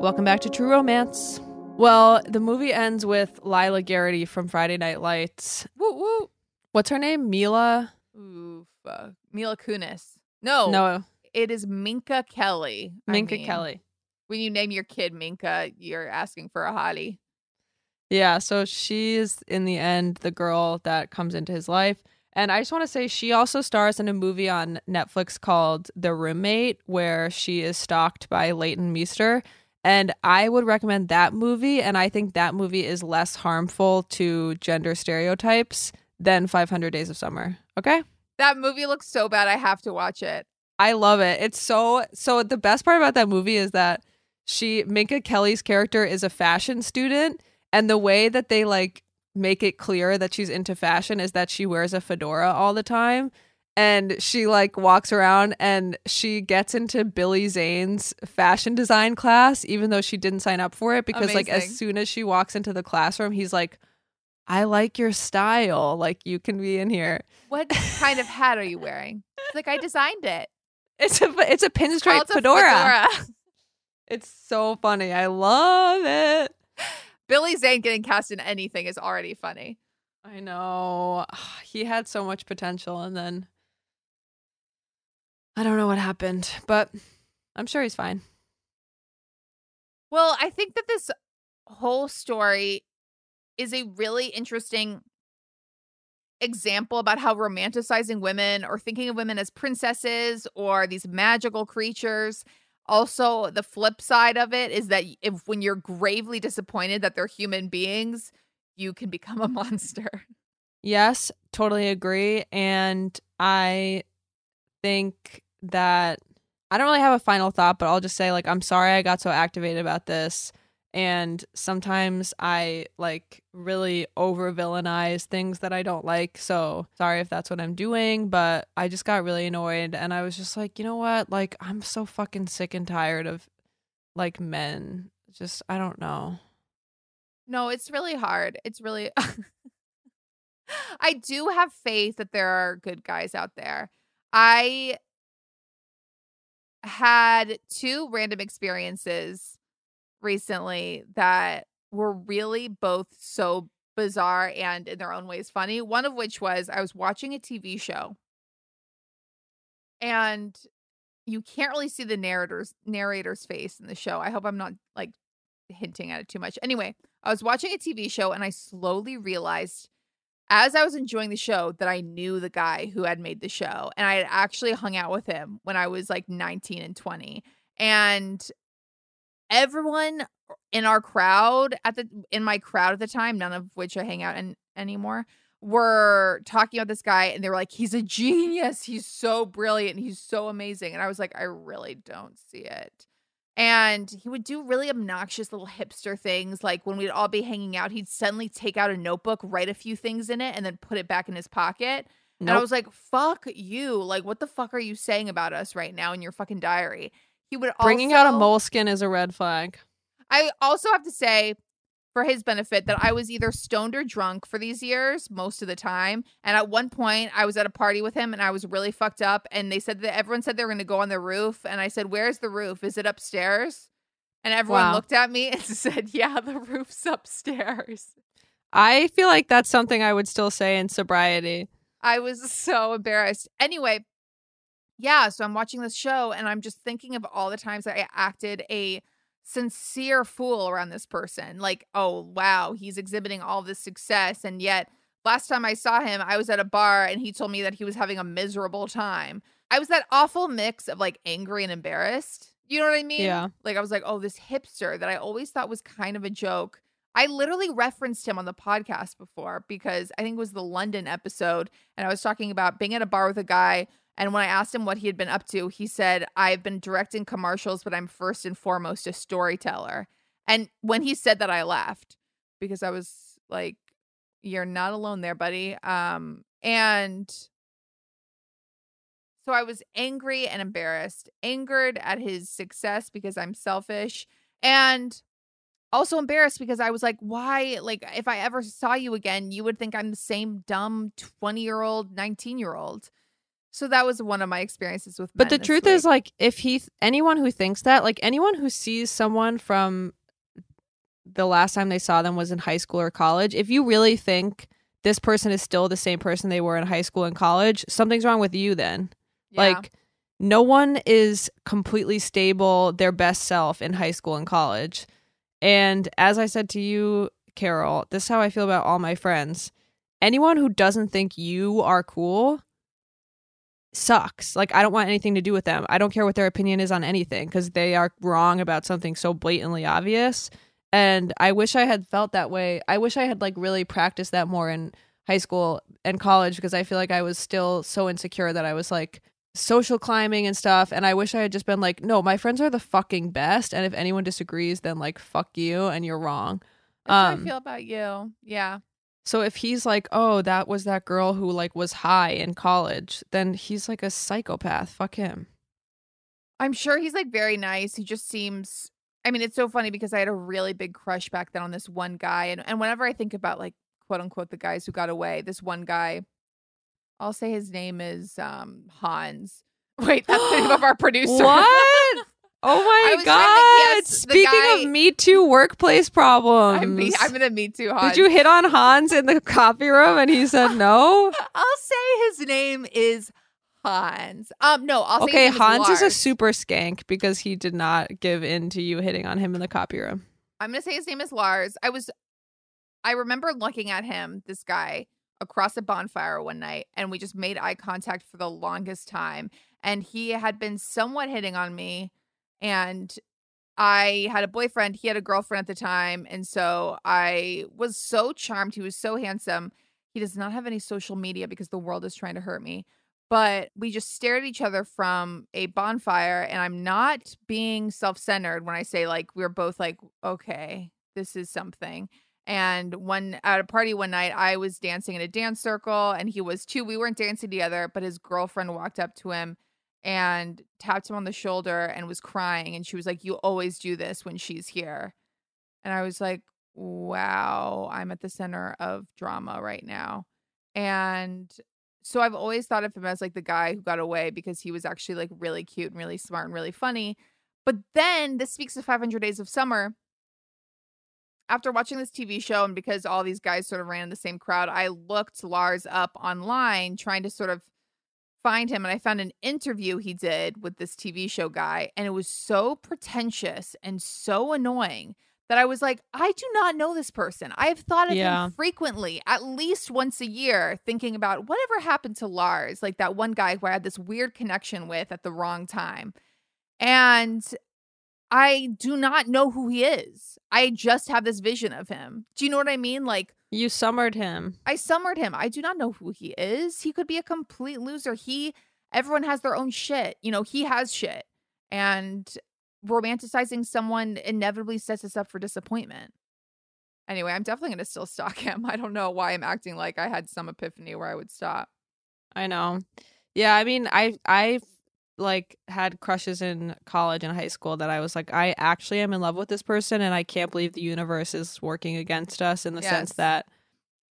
Speaker 1: Welcome back to True Romance. Well, the movie ends with Lyla Garrity from Friday Night Lights.
Speaker 2: Woo woo.
Speaker 1: What's her name? Mila?
Speaker 2: Oof. Uh, Mila Kunis. No.
Speaker 1: No,
Speaker 2: It is Minka Kelly. I
Speaker 1: Minka
Speaker 2: mean,
Speaker 1: Kelly.
Speaker 2: When you name your kid Minka, you're asking for a hottie.
Speaker 1: Yeah, so she is in the end the girl that comes into his life. And I just want to say she also stars in a movie on Netflix called The Roommate, where she is stalked by Leighton Meester. And I would recommend that movie. And I think that movie is less harmful to gender stereotypes than 500 Days of Summer. Okay?
Speaker 2: That movie looks so bad. I have to watch it.
Speaker 1: I love it. It's so so the best part about that movie is that she Minka Kelly's character is a fashion student and the way that they like make it clear that she's into fashion is that she wears a fedora all the time and she like walks around and she gets into Billy Zane's fashion design class even though she didn't sign up for it because like as soon as she walks into the classroom he's like I like your style like you can be in here.
Speaker 2: What kind of hat are you wearing? It's like I designed it.
Speaker 1: It's a it's a pinstripe
Speaker 2: it's a
Speaker 1: fedora.
Speaker 2: fedora.
Speaker 1: It's so funny. I love it.
Speaker 2: Billy Zane getting cast in anything is already funny.
Speaker 1: I know. He had so much potential and then I don't know what happened, but I'm sure he's fine.
Speaker 2: Well, I think that this whole story is a really interesting example about how romanticizing women or thinking of women as princesses or these magical creatures. Also, the flip side of it is that if when you're gravely disappointed that they're human beings, you can become a monster.
Speaker 1: Yes, totally agree and I think that I don't really have a final thought, but I'll just say like I'm sorry I got so activated about this. And sometimes I like really over villainize things that I don't like. So sorry if that's what I'm doing, but I just got really annoyed and I was just like, you know what? Like I'm so fucking sick and tired of like men. Just I don't know.
Speaker 2: No, it's really hard. It's really I do have faith that there are good guys out there. I had two random experiences recently that were really both so bizarre and in their own ways funny. One of which was I was watching a TV show and you can't really see the narrator's narrator's face in the show. I hope I'm not like hinting at it too much. Anyway, I was watching a TV show and I slowly realized as I was enjoying the show that I knew the guy who had made the show and I had actually hung out with him when I was like 19 and 20. And everyone in our crowd at the in my crowd at the time, none of which I hang out in anymore, were talking about this guy and they were like, he's a genius. He's so brilliant. He's so amazing. And I was like, I really don't see it. And he would do really obnoxious little hipster things. Like when we'd all be hanging out, he'd suddenly take out a notebook, write a few things in it, and then put it back in his pocket. And I was like, fuck you. Like, what the fuck are you saying about us right now in your fucking diary? He would
Speaker 1: Bringing out a moleskin is a red flag.
Speaker 2: I also have to say, for his benefit, that I was either stoned or drunk for these years most of the time. And at one point, I was at a party with him and I was really fucked up. And they said that everyone said they were going to go on the roof. And I said, Where's the roof? Is it upstairs? And everyone
Speaker 1: Wow.
Speaker 2: looked at me and said, Yeah, the roof's upstairs.
Speaker 1: I feel like that's something I would still say in sobriety.
Speaker 2: I was so embarrassed. Anyway, yeah, so I'm watching this show and I'm just thinking of all the times that I acted a sincere fool around this person. Like, oh, wow, he's exhibiting all this success. And yet, last time I saw him, I was at a bar and he told me that he was having a miserable time. I was that awful mix of like angry and embarrassed. You know what I mean?
Speaker 1: Yeah.
Speaker 2: Like, I was like, oh, this hipster that I always thought was kind of a joke. I literally referenced him on the podcast before because I think it was the London episode. And I was talking about being at a bar with a guy. And when I asked him what he had been up to, he said, I've been directing commercials, but I'm first and foremost a storyteller. And when he said that, I laughed because I was like, you're not alone there, buddy. Um, and so I was angry and embarrassed, angered at his success because I'm selfish, and also embarrassed because I was like, why? Like, if I ever saw you again, you would think I'm the same dumb 20 year old, 19 year old. So that was one of my experiences with
Speaker 1: But the truth is, like, if he, anyone who thinks that, like, anyone who sees someone from the last time they saw them was in high school or college, if you really think this person is still the same person they were in high school and college, something's wrong with you then.
Speaker 2: Yeah.
Speaker 1: Like, no one is completely stable, their best self in high school and college. And as I said to you, Carol, this is how I feel about all my friends. Anyone who doesn't think you are cool sucks. Like, I don't want anything to do with them. I don't care what their opinion is on anything because they are wrong about something so blatantly obvious. And I wish I had felt that way. I wish I had, like, really practiced that more in high school and college because I feel like I was still so insecure that I was like, social climbing and stuff and I wish I had just been like no my friends are the fucking best and if anyone disagrees then like fuck you and you're wrong
Speaker 2: That's how I
Speaker 1: um,
Speaker 2: feel about you. Yeah.
Speaker 1: So if he's like oh that was that girl who like was high in college then he's like a psychopath fuck him
Speaker 2: I'm sure he's like very nice. He just seems I mean, it's so funny because I had a really big crush back then on this one guy. And and whenever I think about like quote unquote the guys who got away, this one guy, I'll say his name is um Hans. Wait, that's the name of our producer.
Speaker 1: what oh my god
Speaker 2: yes,
Speaker 1: speaking
Speaker 2: guy-
Speaker 1: of me too workplace problems
Speaker 2: I'm, I'm gonna Me too Hans.
Speaker 1: did you hit on Hans in the coffee room and he said no
Speaker 2: I'll say his name is Hans. Um, no, I'll say
Speaker 1: okay, Hans is a super skank because he did not give in to you hitting on him in the copy room.
Speaker 2: I'm gonna say his name is Lars. I was, I remember looking at him, this guy, across a bonfire one night, and we just made eye contact for the longest time. And he had been somewhat hitting on me, and I had a boyfriend. He had a girlfriend at the time, and so I was so charmed. He was so handsome. He does not have any social media because the world is trying to hurt me. but we just stared at each other from a bonfire. And I'm not being self centered when I say, like, we're both like, okay, this is something. And one at a party one night, I was dancing in a dance circle and he was too. We weren't dancing together, but his girlfriend walked up to him and tapped him on the shoulder and was crying. And she was like, You always do this when she's here. And I was like, Wow, I'm at the center of drama right now. And so I've always thought of him as like the guy who got away because he was actually like really cute and really smart and really funny. But then this speaks to 500 Days of Summer. After watching this TV show, and because all these guys sort of ran in the same crowd, I looked Lars up online trying to sort of find him. And I found an interview he did with this TV show guy. And it was so pretentious and so annoying that I was like, I do not know this person. I have thought of
Speaker 1: Yeah.
Speaker 2: him frequently, at least once a year, thinking about whatever happened to Lars, like that one guy who I had this weird connection with at the wrong time. And I do not know who he is. I just have this vision of him. Do you know what I mean? Like,
Speaker 1: You summered him.
Speaker 2: I summered him. I do not know who he is. He could be a complete loser. He, everyone has their own shit. You know, he has shit. And romanticizing someone inevitably sets us up for disappointment. Anyway, I'm definitely going to still stalk him. I don't know why I'm acting like I had some epiphany where I would stop.
Speaker 1: I know. Yeah, I mean, I I like had crushes in college and high school that I was like, I actually am in love with this person, and I can't believe the universe is working against us in the sense that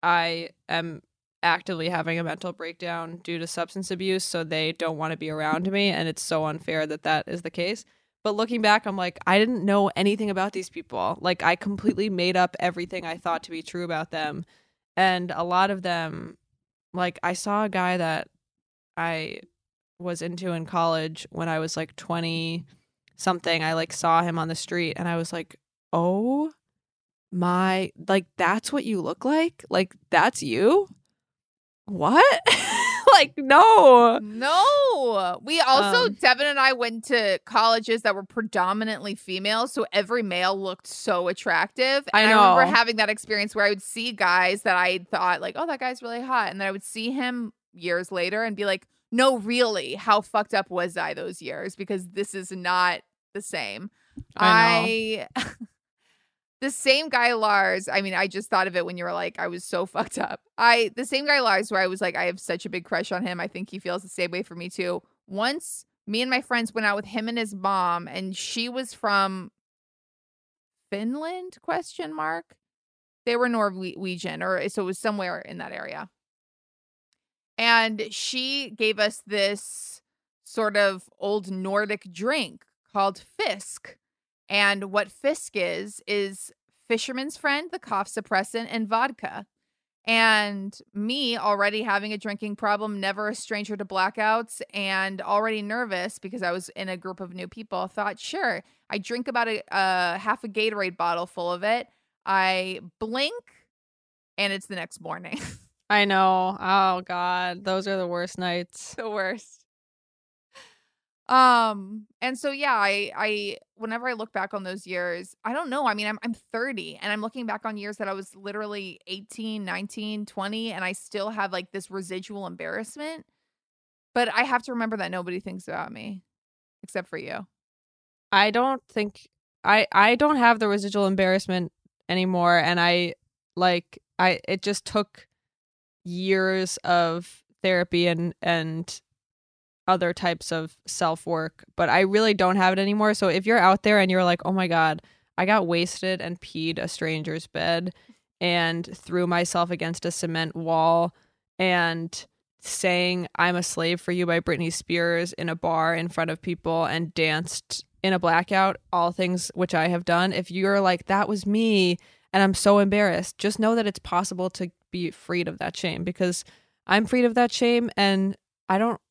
Speaker 1: I am actively having a mental breakdown due to substance abuse, so they don't want to be around me, and it's so unfair that that is the case. But looking back, I'm like, I didn't know anything about these people. Like, I completely made up everything I thought to be true about them. And a lot of them, like, I saw a guy that I was into in college when I was like 20 something. I like saw him on the street and I was like, oh my, like, that's what you look like? Like, that's you? What? like, no.
Speaker 2: No. We also,
Speaker 1: Um,
Speaker 2: Devin and I went to colleges that were predominantly female. So every male looked so attractive.
Speaker 1: I
Speaker 2: And I, remember having that experience where I would see guys that I thought, like, oh, that guy's really hot. And then I would see him years later and be like, no, really, how fucked up was I those years? Because this is not the same.
Speaker 1: I
Speaker 2: I. the same guy Lars, I mean, I just thought of it when you were like, I was so fucked up. I the same guy Lars where I was like, I have such a big crush on him. I think he feels the same way for me too. Once me and my friends went out with him and his mom, and she was from Finland? Question mark. They were Norwegian, or so it was somewhere in that area. And she gave us this sort of old Nordic drink called Fisk. And what Fisk is, is fisherman's friend, the cough suppressant, and vodka. And me already having a drinking problem, never a stranger to blackouts, and already nervous because I was in a group of new people, thought, sure, I drink about a, a half a Gatorade bottle full of it. I blink, and it's the next morning.
Speaker 1: I know. Oh, God. Those are the worst nights.
Speaker 2: the worst. Um, and so yeah, I I whenever I look back on those years, I don't know. I mean, I'm I'm 30 and I'm looking back on years that I was literally 18, 19, 20 and I still have like this residual embarrassment. But I have to remember that nobody thinks about me except for you.
Speaker 1: I don't think I I don't have the residual embarrassment anymore and I like I it just took years of therapy and and other types of self-work but I really don't have it anymore so if you're out there and you're like oh my god I got wasted and peed a stranger's bed and threw myself against a cement wall and sang I'm a Slave for You by Britney Spears in a bar in front of people and danced in a blackout, all things which I have done. If you're like, that was me and I'm so embarrassed, just know that it's possible to be freed of that shame because I'm freed of that shame and I don't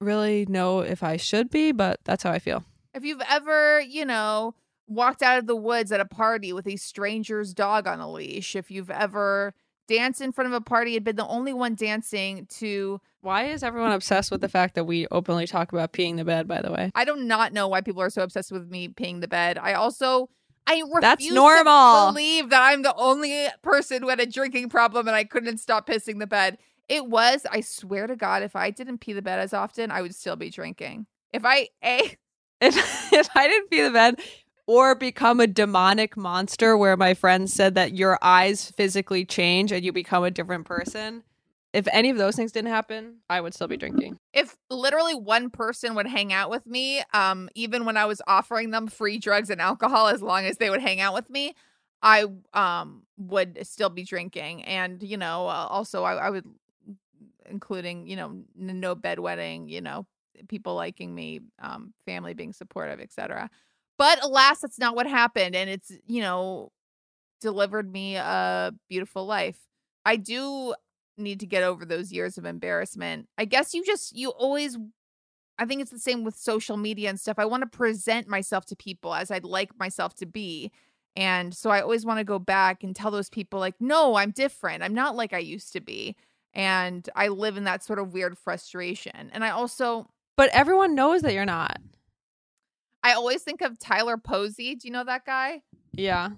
Speaker 1: really know if I should be, but that's how I feel.
Speaker 2: If you've ever, you know, walked out of the woods at a party with a stranger's dog on a leash, if you've ever danced in front of a party and been the only one dancing to
Speaker 1: Why is everyone obsessed with the fact that we openly talk about peeing the bed, by the way?
Speaker 2: I do not know why people are so obsessed with me peeing the bed. I also I refuse
Speaker 1: That's
Speaker 2: to
Speaker 1: normal.
Speaker 2: believe that I'm the only person who had a drinking problem and I couldn't stop pissing the bed. It was, I swear to God, if I didn't pee the bed as often, I would still be drinking. If I a
Speaker 1: if if I didn't pee the bed or become a demonic monster where my friends said that your eyes physically change and you become a different person, if any of those things didn't happen, I would still be drinking.
Speaker 2: if literally one person would hang out with me, um, even when I was offering them free drugs and alcohol, as long as they would hang out with me, I um would still be drinking. And you know, uh, also I, I would, including you know, n- no bedwetting, you know, people liking me, um, family being supportive, etc. But alas, that's not what happened, and it's you know, delivered me a beautiful life. I do need to get over those years of embarrassment. I guess you just you always I think it's the same with social media and stuff. I want to present myself to people as I'd like myself to be. And so I always want to go back and tell those people like, "No, I'm different. I'm not like I used to be." And I live in that sort of weird frustration. And I also
Speaker 1: But everyone knows that you're not.
Speaker 2: I always think of Tyler Posey. Do you know that guy?
Speaker 1: Yeah.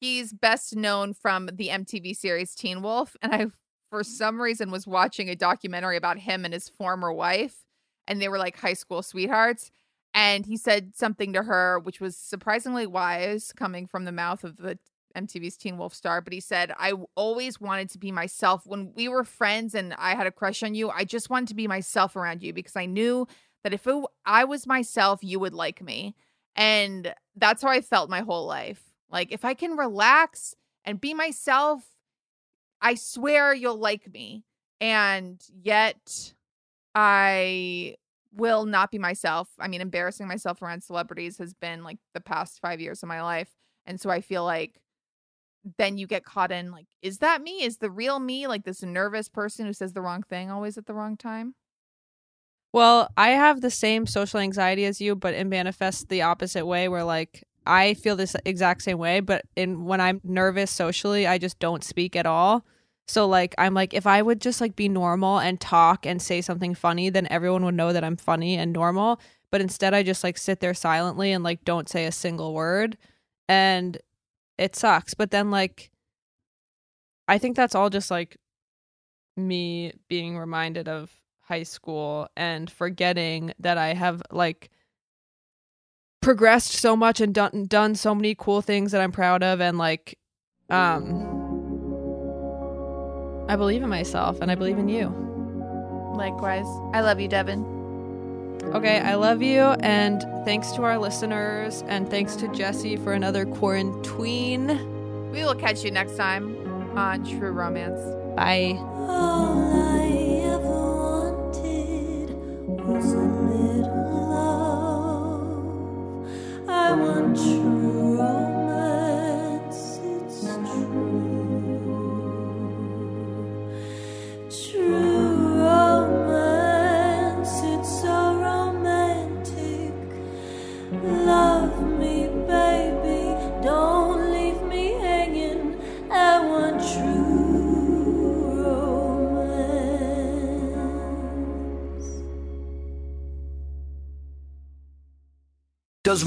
Speaker 2: He's best known from the MTV series Teen Wolf. And I, for some reason, was watching a documentary about him and his former wife. And they were like high school sweethearts. And he said something to her, which was surprisingly wise coming from the mouth of the MTV's Teen Wolf star. But he said, I always wanted to be myself. When we were friends and I had a crush on you, I just wanted to be myself around you because I knew that if it, I was myself, you would like me. And that's how I felt my whole life. Like, if I can relax and be myself, I swear you'll like me. And yet, I will not be myself. I mean, embarrassing myself around celebrities has been like the past five years of my life. And so I feel like then you get caught in like, is that me? Is the real me like this nervous person who says the wrong thing always at the wrong time?
Speaker 1: Well, I have the same social anxiety as you, but it manifests the opposite way where like I feel this exact same way, but in when I'm nervous socially, I just don't speak at all. So like I'm like if I would just like be normal and talk and say something funny, then everyone would know that I'm funny and normal, but instead I just like sit there silently and like don't say a single word and it sucks. But then like I think that's all just like me being reminded of high school and forgetting that I have like progressed so much and done done so many cool things that I'm proud of and like um I believe in myself and I believe in you.
Speaker 2: Likewise. I love you, Devin.
Speaker 1: Okay, I love you and thanks to our listeners and thanks to Jesse for another quarantine.
Speaker 2: We will catch you next time on True Romance.
Speaker 1: Bye.